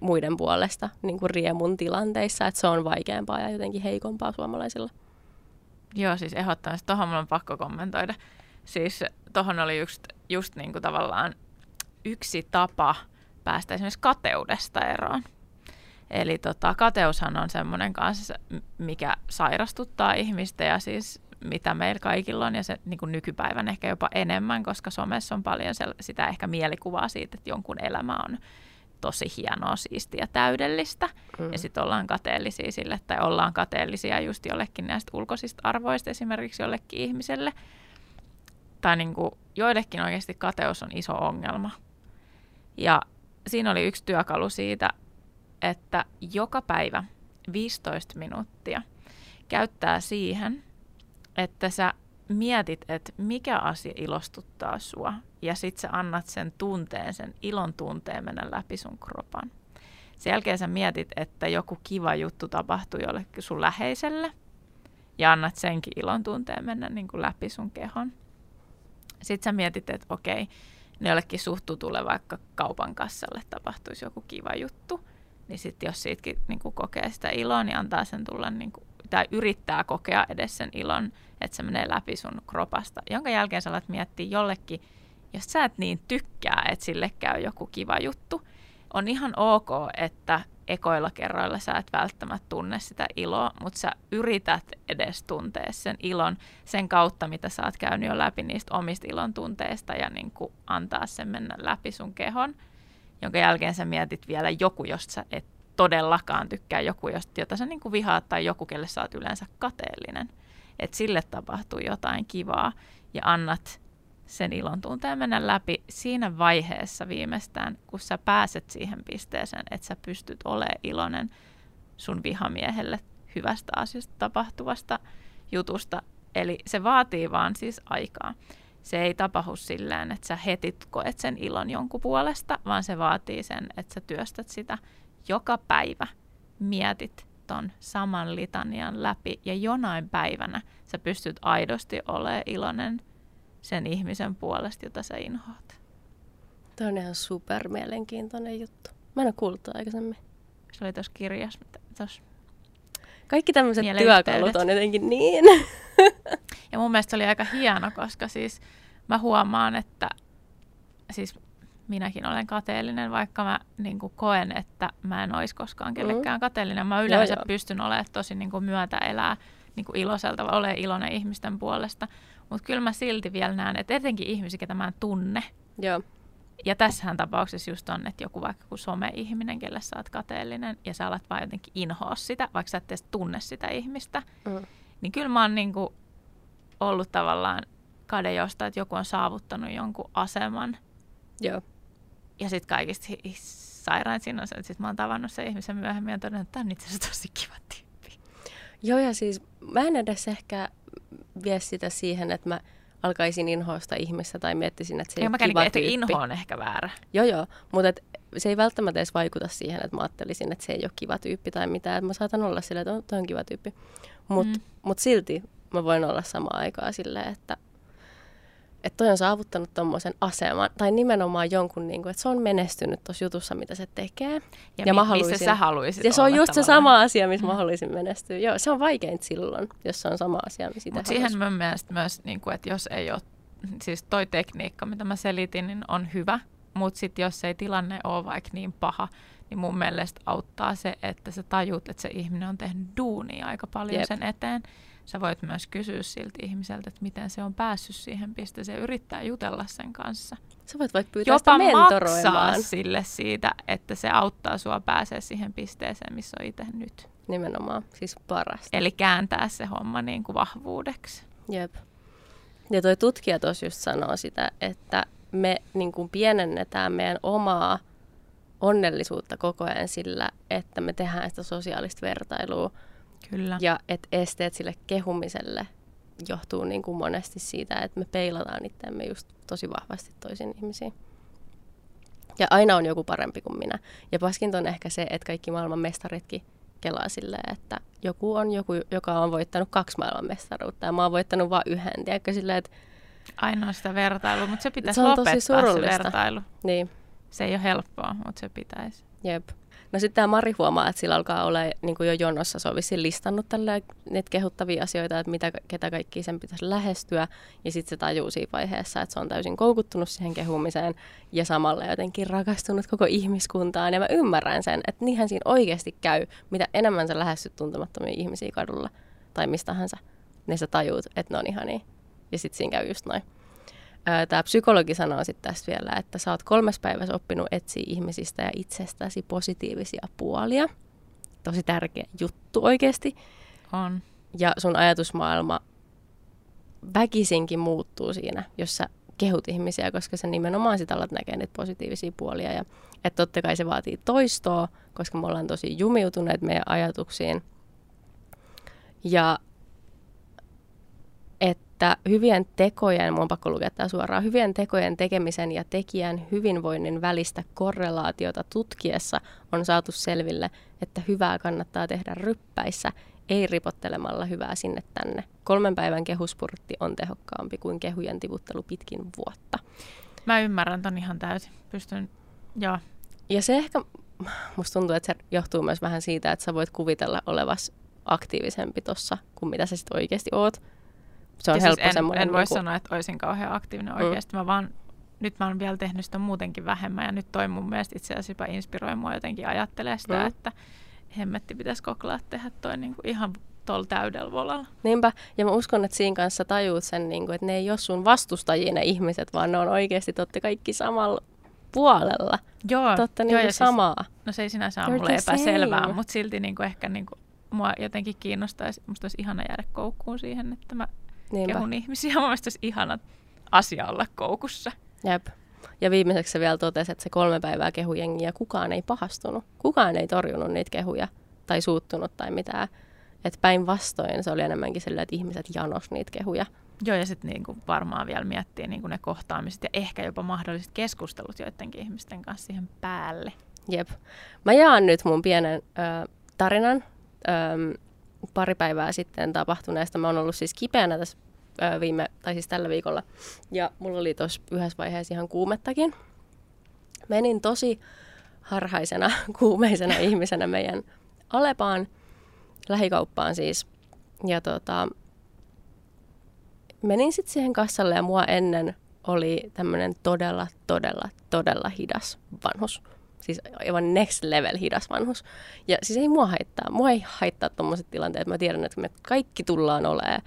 muiden puolesta niinku riemun tilanteissa, että se on vaikeampaa ja jotenkin heikompaa suomalaisilla. Joo, siis ehdottomasti. Tuohon mulla on pakko kommentoida. Siis tuohon oli just, just niin kuin tavallaan yksi tapa päästä esimerkiksi kateudesta eroon. Eli tota, kateushan on semmoinen kanssa, mikä sairastuttaa ihmistä ja siis mitä meillä kaikilla on ja se niin kuin nykypäivän ehkä jopa enemmän, koska somessa on paljon sitä ehkä mielikuvaa siitä, että jonkun elämä on tosi hienoa, siistiä ja täydellistä. Mm. Ja sitten ollaan kateellisia sille, tai ollaan kateellisia just jollekin näistä ulkoisista arvoista esimerkiksi jollekin ihmiselle. Tai niin kuin joillekin oikeasti kateus on iso ongelma. Ja siinä oli yksi työkalu siitä, että joka päivä 15 minuuttia käyttää siihen, että sä mietit, että mikä asia ilostuttaa sua, ja sit sä annat sen tunteen, sen ilon tunteen mennä läpi sun kropan. Sen jälkeen sä mietit, että joku kiva juttu tapahtui jollekin sun läheiselle, ja annat senkin ilon tunteen mennä niin kuin läpi sun kehon. Sitten sä mietit, että okei, ne jollekin suhtutulle vaikka kaupan kassalle tapahtuisi joku kiva juttu, niin sitten jos siitäkin niin kuin kokee sitä iloa, niin antaa sen tulla, niin kuin, tai yrittää kokea edes sen ilon, että se menee läpi sun kropasta, jonka jälkeen sä alat miettiä jollekin, jos sä et niin tykkää, että sille käy joku kiva juttu, on ihan ok, että ekoilla kerroilla sä et välttämättä tunne sitä iloa, mutta sä yrität edes tuntea sen ilon sen kautta, mitä sä oot käynyt jo läpi niistä omista ilon tunteista ja niin kuin antaa sen mennä läpi sun kehon, jonka jälkeen sä mietit vielä joku, josta sä et todellakaan tykkää, joku, josta, jota sä niin kuin vihaat tai joku, kelle sä oot yleensä kateellinen. Että sille tapahtuu jotain kivaa ja annat sen ilon tunteen mennä läpi siinä vaiheessa viimeistään, kun sä pääset siihen pisteeseen, että sä pystyt olemaan iloinen sun vihamiehelle hyvästä asiasta tapahtuvasta jutusta. Eli se vaatii vaan siis aikaa. Se ei tapahdu silleen, että sä heti koet sen ilon jonkun puolesta, vaan se vaatii sen, että sä työstät sitä joka päivä. Mietit ton saman litanian läpi ja jonain päivänä sä pystyt aidosti olemaan iloinen sen ihmisen puolesta, jota sä inhoat. Tuo on ihan super mielenkiintoinen juttu. Mä en ole kuullut aikaisemmin. Se oli tuossa kirjassa, tossa. Kaikki tämmöiset työkalut on jotenkin niin. [laughs] Ja mun mielestä se oli aika hieno, koska siis mä huomaan, että siis minäkin olen kateellinen, vaikka mä niin kuin koen, että mä en olisi koskaan kellekään kateellinen. Mä yleensä joo. pystyn olemaan tosi niin kuin myötä elää niin kuin iloiselta, ole iloinen ihmisten puolesta. Mutta kyllä mä silti vielä näen, että etenkin ihmisiä, ketä mä en tunne. Joo. Ja tässähän tapauksessa just on, että joku vaikka kuin some-ihminen, kelle sä oot kateellinen, ja sä alat vaan jotenkin inhoa sitä, vaikka sä et edes tunne sitä ihmistä. Mm. Niin kyllä mä oon niin kuin ollut tavallaan kade jostain, että joku on saavuttanut jonkun aseman. Joo. Ja sitten kaikista sairaan siinä on se, että sit mä oon tavannut sen ihmisen myöhemmin ja todennut, että tämä on itse asiassa tosi kiva tyyppi. Joo, ja siis mä en edes ehkä vie sitä siihen, että mä alkaisin inhoa sitä ihmistä tai miettisin, että se ei ole kiva tyyppi. inho on ehkä väärä. Joo, joo, mutta et, se ei välttämättä edes vaikuta siihen, että mä ajattelisin, että se ei ole kiva tyyppi tai mitään. Et mä saatan olla silleen, että on, toi on kiva tyyppi. Mutta Mm. mm. mut silti mä voin olla samaan aikaan silleen, että että toi on saavuttanut tuommoisen aseman, tai nimenomaan jonkun, niin kuin, että se on menestynyt tuossa jutussa, mitä se tekee. Ja, ja mi- mä haluaisin, missä sä haluaisit Ja se on just tavallaan. se sama asia, missä mm. mä haluaisin menestyä. Joo, se on vaikein silloin, jos se on sama asia, missä Mutta siihen mun mielestä myös, niin kuin, että jos ei ole, siis toi tekniikka, mitä mä selitin, niin on hyvä, mutta sitten jos ei tilanne ole vaikka niin paha, niin mun mielestä auttaa se, että sä tajut, että se ihminen on tehnyt duunia aika paljon Jep. sen eteen sä voit myös kysyä siltä ihmiseltä, että miten se on päässyt siihen pisteeseen, yrittää jutella sen kanssa. Sä voit vaikka pyytää Jopa sitä maksaa sille siitä, että se auttaa sua pääsee siihen pisteeseen, missä on itse nyt. Nimenomaan, siis parasta. Eli kääntää se homma niin kuin vahvuudeksi. Jep. Ja toi tutkija tuossa just sanoo sitä, että me niin kuin pienennetään meidän omaa onnellisuutta koko ajan sillä, että me tehdään sitä sosiaalista vertailua Kyllä. Ja että esteet sille kehumiselle johtuu niin kuin monesti siitä, että me peilataan itseämme just tosi vahvasti toisiin ihmisiin. Ja aina on joku parempi kuin minä. Ja paskinta on ehkä se, että kaikki maailman mestaritkin kelaa silleen, että joku on joku, joka on voittanut kaksi maailman mestaruutta ja mä oon voittanut vain yhden. Tiedätkö silleen, että Aina sitä vertailua, mutta se pitäisi se lopettaa se vertailu. Niin. Se ei ole helppoa, mutta se pitäisi. Jep. No sitten tämä Mari huomaa, että sillä alkaa olla niin kuin jo jonossa. Se on vissiin listannut tällä niitä kehuttavia asioita, että mitä, ketä kaikki sen pitäisi lähestyä. Ja sitten se tajuu siinä vaiheessa, että se on täysin koukuttunut siihen kehumiseen ja samalla jotenkin rakastunut koko ihmiskuntaan. Ja mä ymmärrän sen, että niinhän siinä oikeasti käy, mitä enemmän sä lähestyt tuntemattomia ihmisiä kadulla tai mistähän niin sä tajuut, että ne on ihania. Ja sitten siinä käy just noin. Tämä psykologi sanoo sitten tästä vielä, että sä oot kolmes päivässä oppinut etsiä ihmisistä ja itsestäsi positiivisia puolia. Tosi tärkeä juttu oikeasti. On. Ja sun ajatusmaailma väkisinkin muuttuu siinä, jos sä kehut ihmisiä, koska sä nimenomaan sitä alat näkee niitä positiivisia puolia. Ja että totta kai se vaatii toistoa, koska me ollaan tosi jumiutuneet meidän ajatuksiin. Ja että hyvien tekojen, mun on pakko lukea tämä suoraan, hyvien tekojen tekemisen ja tekijän hyvinvoinnin välistä korrelaatiota tutkiessa on saatu selville, että hyvää kannattaa tehdä ryppäissä, ei ripottelemalla hyvää sinne tänne. Kolmen päivän kehuspurtti on tehokkaampi kuin kehujen tivuttelu pitkin vuotta. Mä ymmärrän ton ihan täysin. Pystyn, joo. Ja se ehkä, musta tuntuu, että se johtuu myös vähän siitä, että sä voit kuvitella olevas aktiivisempi tossa kuin mitä sä sitten oikeasti oot se on ja helppo siis en, en voi niin sanoa, että olisin kauhean aktiivinen oikeasti. Mm. Mä vaan, nyt mä oon vielä tehnyt sitä muutenkin vähemmän ja nyt toi mun mielestä itse asiassa inspiroi mua jotenkin ajattelee sitä, mm. että hemmetti pitäisi koklaa tehdä toi niin kuin ihan tuolla täydellä volalla. Niinpä, ja mä uskon, että siinä kanssa tajuut sen, niin kuin, että ne ei ole sun vastustajia ne ihmiset, vaan ne on oikeasti totta kaikki samalla puolella. Joo, totta niin joo, siis, samaa. No se ei sinänsä ole mulle epäselvää, mutta silti niin kuin ehkä niin kuin, mua jotenkin kiinnostaisi, musta olisi ihana jäädä koukkuun siihen, että mä Niinpä. kehun ihmisiä. [laughs] Mun mielestä olisi ihana asia olla koukussa. Jep. Ja viimeiseksi se vielä totesi, että se kolme päivää kehujengiä kukaan ei pahastunut. Kukaan ei torjunut niitä kehuja tai suuttunut tai mitään. Että päinvastoin se oli enemmänkin sillä, että ihmiset janos niitä kehuja. Joo, ja sitten niinku varmaan vielä miettii niinku ne kohtaamiset ja ehkä jopa mahdolliset keskustelut joidenkin ihmisten kanssa siihen päälle. Jep. Mä jaan nyt mun pienen ö, tarinan. Ö, pari päivää sitten tapahtuneesta. Mä oon ollut siis kipeänä tässä viime, tai siis tällä viikolla. Ja mulla oli tuossa yhdessä vaiheessa ihan kuumettakin. Menin tosi harhaisena, [laughs] kuumeisena ihmisenä meidän Alepaan, lähikauppaan siis. Ja tota, menin sitten siihen kassalle ja mua ennen oli tämmöinen todella, todella, todella hidas vanhus siis aivan next level hidas vanhus. Ja siis ei mua haittaa. Mua ei haittaa tuommoiset tilanteet. Mä tiedän, että me kaikki tullaan olemaan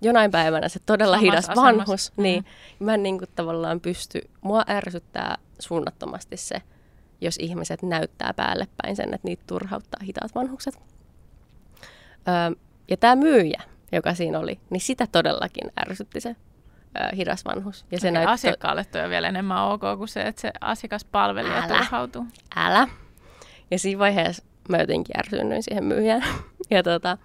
jonain päivänä se todella Samassa hidas asemassa. vanhus. Mm. Niin mä en niin kuin tavallaan pysty, mua ärsyttää suunnattomasti se, jos ihmiset näyttää päälle päin sen, että niitä turhauttaa hitaat vanhukset. Öö, ja tämä myyjä, joka siinä oli, niin sitä todellakin ärsytti se hidas vanhus. Ja se okay, näyttö... Asiakkaalle tuo vielä enemmän ok kuin se, että se asiakaspalvelija Älä. turhautuu. Älä. Ja siinä vaiheessa mä jotenkin ärsyynnyin siihen myyjään. [laughs] ja tota,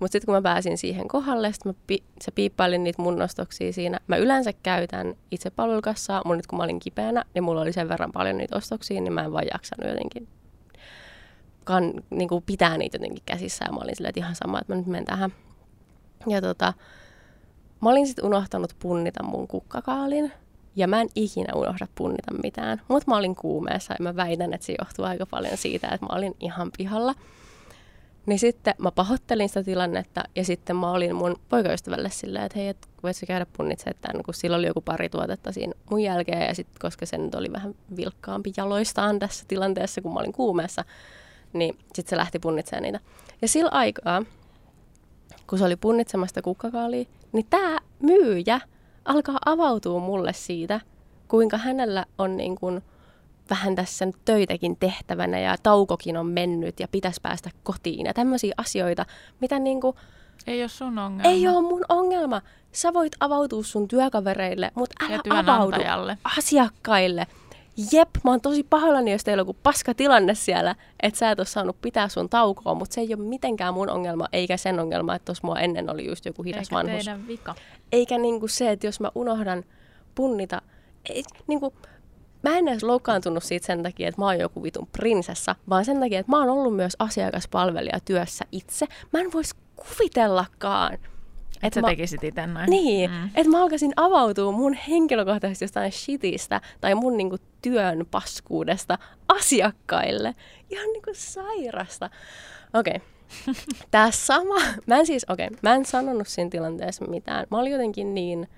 mutta sitten kun mä pääsin siihen kohdalle, sit mä pi- se piippailin niitä mun ostoksia siinä. Mä yleensä käytän itse palvelukassaa, mutta nyt kun mä olin kipeänä, niin mulla oli sen verran paljon niitä ostoksia, niin mä en vaan jaksanut jotenkin kan, niin kuin pitää niitä jotenkin käsissä. Ja mä olin silleen, että ihan sama, että mä nyt menen tähän. Ja tota, mä olin sitten unohtanut punnita mun kukkakaalin. Ja mä en ikinä unohda punnita mitään. Mutta mä olin kuumeessa ja mä väitän, että se johtuu aika paljon siitä, että mä olin ihan pihalla. Niin sitten mä pahoittelin sitä tilannetta ja sitten mä olin mun poikaystävälle silleen, että hei, et voit sä käydä punnitsemaan tämän, kun sillä oli joku pari tuotetta siinä mun jälkeen ja sitten koska se nyt oli vähän vilkkaampi jaloistaan tässä tilanteessa, kun mä olin kuumeessa, niin sitten se lähti punnitsemaan niitä. Ja sillä aikaa, kun se oli punnitsemasta kukkakaalia, niin tämä myyjä alkaa avautua mulle siitä, kuinka hänellä on niin kuin vähän tässä nyt töitäkin tehtävänä ja taukokin on mennyt ja pitäisi päästä kotiin ja tämmöisiä asioita, mitä niin kuin, Ei ole sun ongelma. ei ole mun ongelma. Sä voit avautua sun työkavereille, mutta älä avaudu asiakkaille. Jep, mä oon tosi pahoillani, jos teillä on joku paska tilanne siellä, että sä et ole saanut pitää sun taukoa, mutta se ei ole mitenkään mun ongelma, eikä sen ongelma, että tuossa mua ennen oli just joku hidas Eikä vanhus. teidän vika. Eikä niinku se, että jos mä unohdan punnita, ei, niinku, mä en edes loukkaantunut siitä sen takia, että mä oon joku vitun prinsessa, vaan sen takia, että mä oon ollut myös asiakaspalvelija työssä itse. Mä en vois kuvitellakaan, Että sä mä, tekisit itse noin. niin, Mm. että mä alkaisin avautua mun henkilökohtaisesti jostain shitistä tai mun niinku työn paskuudesta asiakkaille. Ihan niinku sairasta. Okei. Okay. [laughs] Tää sama, mä en siis, okei, okay, mä en sanonut siinä tilanteessa mitään. Mä olin jotenkin niin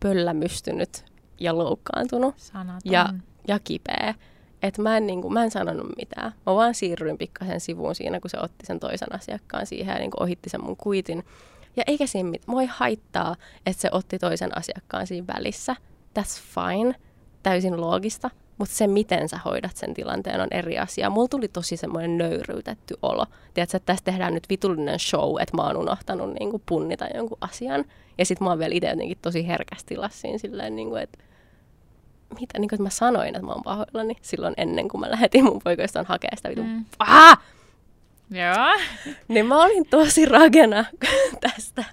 pöllämystynyt ja loukkaantunut Sanaton. ja, ja kipeä, että mä en, niin kuin, mä en sanonut mitään. Mä vaan siirryin pikkasen sivuun siinä, kun se otti sen toisen asiakkaan siihen ja niin kuin ohitti sen mun kuitin. Ja eikä siinä mitään. Moi haittaa, että se otti toisen asiakkaan siinä välissä. That's fine. Täysin loogista. Mutta se, miten sä hoidat sen tilanteen, on eri asia. Mulla tuli tosi semmoinen nöyryytetty olo. Tiedätkö, että tässä tehdään nyt vitullinen show, että mä oon unohtanut niin kuin punnita jonkun asian. Ja sit mä oon vielä itse jotenkin tosi herkässä tilassa siinä silleen, niin kuin, että mitä, niin kuin, että mä sanoin, että mä oon pahoillani silloin ennen kuin mä lähetin mun poikoistaan hakemaan sitä vitun. Mm. Ah! Joo. [laughs] Niin mä olin tosi ragena [laughs] tästä,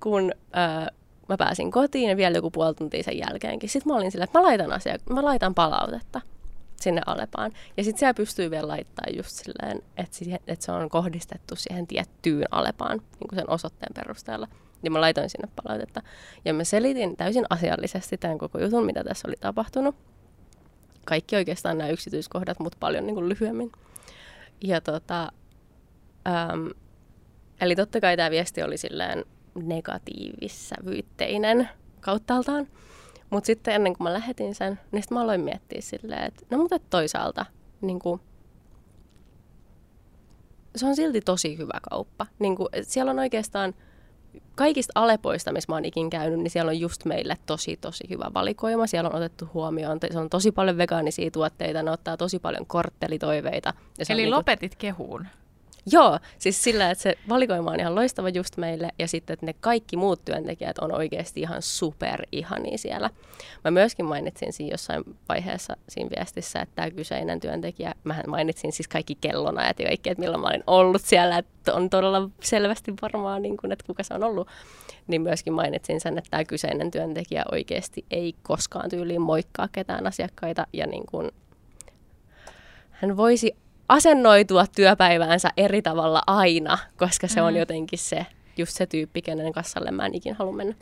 kun öö, mä pääsin kotiin ja vielä joku puoli tuntia sen jälkeenkin. Sitten mä olin sillä, että mä laitan, asia, mä laitan palautetta sinne Alepaan. Ja sitten siellä pystyy vielä laittamaan just silleen, että, siihen, että se on kohdistettu siihen tiettyyn Alepaan niin sen osoitteen perusteella. Ja mä laitoin sinne palautetta. Ja mä selitin täysin asiallisesti tämän koko jutun, mitä tässä oli tapahtunut. Kaikki oikeastaan nämä yksityiskohdat, mutta paljon niin kuin lyhyemmin. Ja tota, äm, eli totta kai tämä viesti oli silleen negatiivissävyitteinen kauttaaltaan. Mutta sitten ennen kuin mä lähetin sen, niin sit mä aloin miettiä silleen, että no mutta toisaalta niin kuin, se on silti tosi hyvä kauppa. Niin kuin, siellä on oikeastaan kaikista Alepoista, missä mä oon ikin käynyt, niin siellä on just meille tosi, tosi hyvä valikoima. Siellä on otettu huomioon, se on tosi paljon vegaanisia tuotteita, ne ottaa tosi paljon korttelitoiveita. Ja se on Eli niinku- lopetit kehuun. Joo, siis sillä, että se valikoima on ihan loistava just meille ja sitten, että ne kaikki muut työntekijät on oikeasti ihan super ihania siellä. Mä myöskin mainitsin siinä jossain vaiheessa siinä viestissä, että tämä kyseinen työntekijä, mä mainitsin siis kaikki kellonajat ja kaikki, että milloin mä olin ollut siellä, että on todella selvästi varmaa, niin kuin, että kuka se on ollut. Niin myöskin mainitsin sen, että tämä kyseinen työntekijä oikeasti ei koskaan tyyliin moikkaa ketään asiakkaita ja niin kuin, hän voisi asennoitua työpäiväänsä eri tavalla aina, koska se mm. on jotenkin se, just se tyyppi, kenen kassalle mä en ikin halua mennä.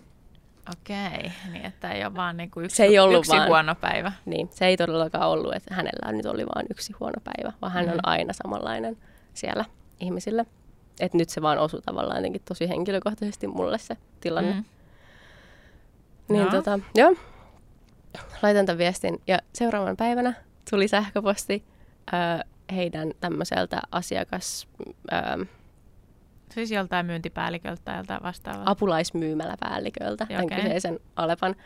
Okei, niin että ei ole vaan niinku yksi, Se ei ollut yksi vaan- huono päivä. Niin, se ei todellakaan ollut, että hänellä nyt oli vain yksi huono päivä, vaan hän Mm. on aina samanlainen siellä ihmisille. Et nyt se vaan osui tavallaan jotenkin tosi henkilökohtaisesti mulle se tilanne. Mm. Niin Joo. tota, joo. Laitan tämän viestin ja seuraavan päivänä tuli sähköposti ö, heidän tämmöiseltä asiakas... Ö, Siis joltain myyntipäälliköltä tai joltain vastaavalta. apulaismyymäläpäälliköltä, tämän Okei. kyseisen Alepan.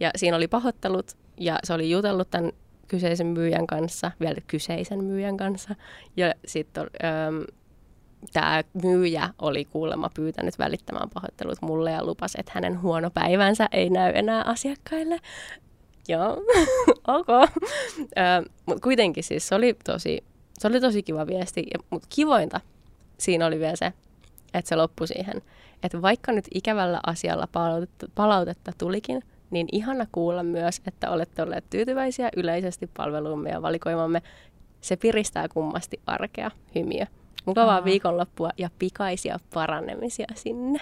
Ja siinä oli pahoittelut ja se oli jutellut tämän kyseisen myyjän kanssa, vielä kyseisen myyjän kanssa. Ja sitten tämä myyjä oli kuulemma pyytänyt välittämään pahoittelut mulle ja lupasi, että hänen huono päivänsä ei näy enää asiakkaille. Joo, [laughs] ok. Mutta kuitenkin siis se oli tosi, se oli tosi kiva viesti. Mutta kivointa siinä oli vielä se, että se loppui siihen, että vaikka nyt ikävällä asialla palautetta, palautetta tulikin, niin ihana kuulla myös, että olette olleet tyytyväisiä yleisesti palveluumme ja valikoimamme. Se piristää kummasti arkea, hymiö. Mukavaa Aa. viikonloppua ja pikaisia paranemisia sinne.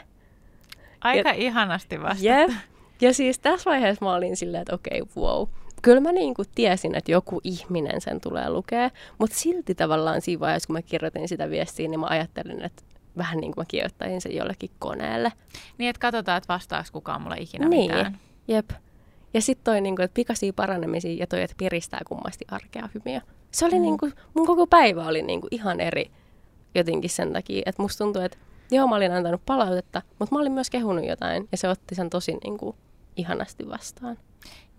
Aika ja, ihanasti vasta. Jep. Ja siis tässä vaiheessa mä olin silleen, että okei, okay, wow. Kyllä mä niin kuin tiesin, että joku ihminen sen tulee lukea, mutta silti tavallaan siinä vaiheessa, kun mä kirjoitin sitä viestiä, niin mä ajattelin, että vähän niin kuin mä kirjoittaisin sen jollekin koneelle. Niin, että katsotaan, että vastaako kukaan mulle ikinä niin. mitään. Jep. Ja sitten toi, niin kuin, että pikaisia paranemisia ja toi, että piristää kummasti arkea hymiä. Se oli mm. niin kuin, mun koko päivä oli niin kuin ihan eri jotenkin sen takia, että musta tuntuu, että joo, mä olin antanut palautetta, mutta mä olin myös kehunut jotain ja se otti sen tosi niin kuin, ihanasti vastaan.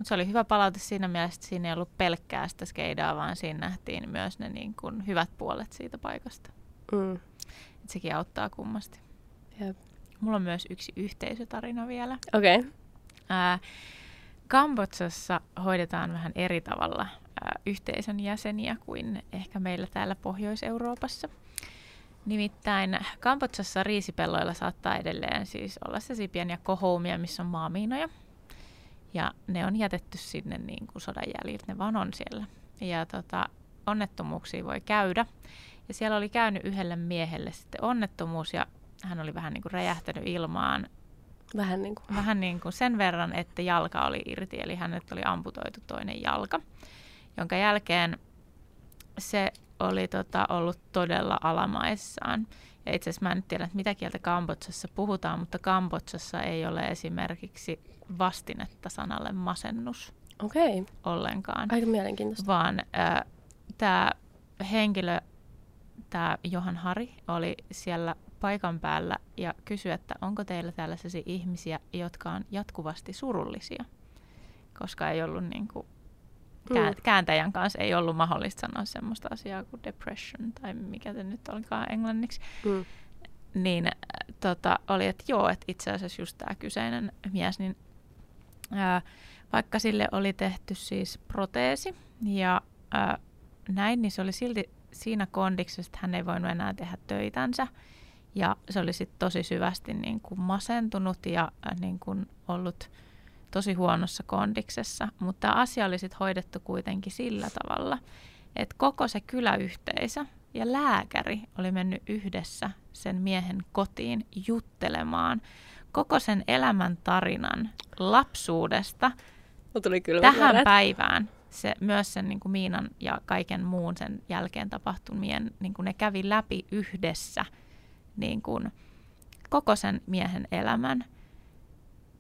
Mutta se oli hyvä palaute siinä mielessä, että siinä ei ollut pelkkää sitä skeidaa, vaan siinä nähtiin myös ne niin kuin, hyvät puolet siitä paikasta. Mm. Et sekin auttaa kummasti. Jep. Mulla on myös yksi yhteisötarina vielä. Okei. Okay. Kambotsassa hoidetaan vähän eri tavalla ää, yhteisön jäseniä kuin ehkä meillä täällä Pohjois-Euroopassa. Nimittäin Kambotsassa riisipelloilla saattaa edelleen siis olla se pieniä kohoumia, missä on maamiinoja. Ja ne on jätetty sinne niin kuin sodan jäljiltä, ne vaan on siellä. Ja tota, onnettomuuksia voi käydä. Ja siellä oli käynyt yhdelle miehelle sitten onnettomuus ja hän oli vähän niin kuin räjähtänyt ilmaan. Vähän niin kuin. Vähän niin kuin sen verran, että jalka oli irti, eli hänet oli amputoitu toinen jalka. Jonka jälkeen se oli tota, ollut todella alamaissaan. Ja itse asiassa mä en nyt tiedä, että mitä kieltä Kambotsassa puhutaan, mutta Kambotsassa ei ole esimerkiksi vastinetta sanalle masennus Okei. ollenkaan. Aika mielenkiintoista. Vaan äh, tämä henkilö, tämä Johan Hari, oli siellä paikan päällä ja kysyi, että onko teillä tällaisia ihmisiä, jotka on jatkuvasti surullisia, koska ei ollut niin kuin mm. kääntäjän kanssa ei ollut mahdollista sanoa semmoista asiaa kuin depression tai mikä se nyt olikaan englanniksi. Mm. Niin äh, tota, oli, että joo, että itse asiassa just tämä kyseinen mies, niin ää, vaikka sille oli tehty siis proteesi ja ää, näin, niin se oli silti siinä kondiksessa, että hän ei voinut enää tehdä töitänsä. Ja se oli sitten tosi syvästi niin kuin masentunut ja äh, niin kuin ollut tosi huonossa kondiksessa, mutta tämä asia oli sitten hoidettu kuitenkin sillä tavalla, että koko se kyläyhteisö ja lääkäri oli mennyt yhdessä sen miehen kotiin juttelemaan koko sen elämän tarinan lapsuudesta tuli tähän vääret. päivään. Se, myös sen niin kuin Miinan ja kaiken muun sen jälkeen tapahtumien, niin kuin ne kävi läpi yhdessä niin kuin koko sen miehen elämän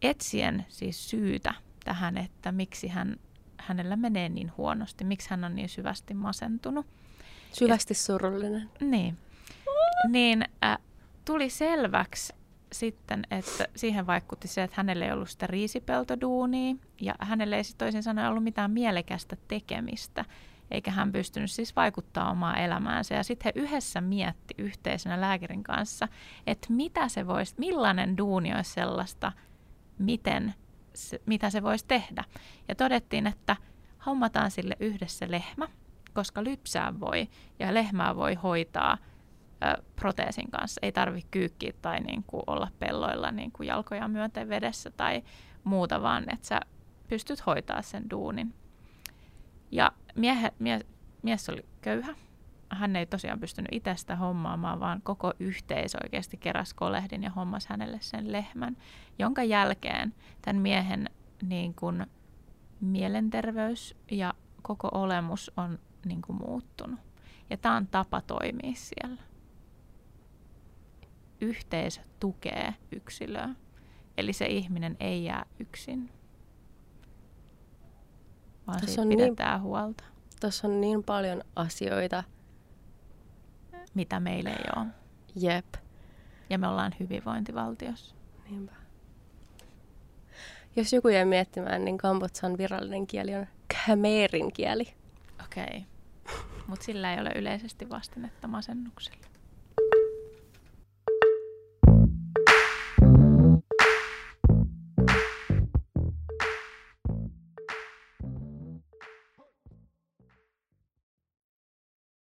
etsien siis syytä tähän, että miksi hän, hänellä menee niin huonosti, miksi hän on niin syvästi masentunut. Syvästi surullinen. Niin. Niin äh, tuli selväksi sitten, että siihen vaikutti se, että hänelle ei ollut sitä riisipeltoduunia ja hänelle ei toisin sanoen ollut mitään mielekästä tekemistä, eikä hän pystynyt siis vaikuttaa omaa elämäänsä. Ja sitten he yhdessä mietti yhteisenä lääkärin kanssa, että mitä se voisi, millainen duuni olisi sellaista, miten se, mitä se voisi tehdä. Ja todettiin, että hommataan sille yhdessä lehmä, koska lypsää voi ja lehmää voi hoitaa ö, proteesin kanssa. Ei tarvitse kyykkiä tai niin kuin olla pelloilla niin kuin jalkoja myöten vedessä tai muuta, vaan että sä pystyt hoitaa sen duunin. Ja miehe, mie, mies oli köyhä hän ei tosiaan pystynyt itse sitä hommaamaan, vaan koko yhteisö oikeasti keräsi kolehdin ja hommasi hänelle sen lehmän, jonka jälkeen tämän miehen niin kuin, mielenterveys ja koko olemus on niin kuin, muuttunut. Ja tämä on tapa toimia siellä. Yhteisö tukee yksilöä, eli se ihminen ei jää yksin, vaan Tässä siitä on niin pidetään niin, huolta. Tässä on niin paljon asioita, mitä meillä ei ole. Jep. Ja me ollaan hyvinvointivaltiossa. Niinpä. Jos joku jää miettimään, niin Kambotsan virallinen kieli on Khmerin kieli. Okei. Okay. Mutta sillä ei ole yleisesti vastinetta masennukselle.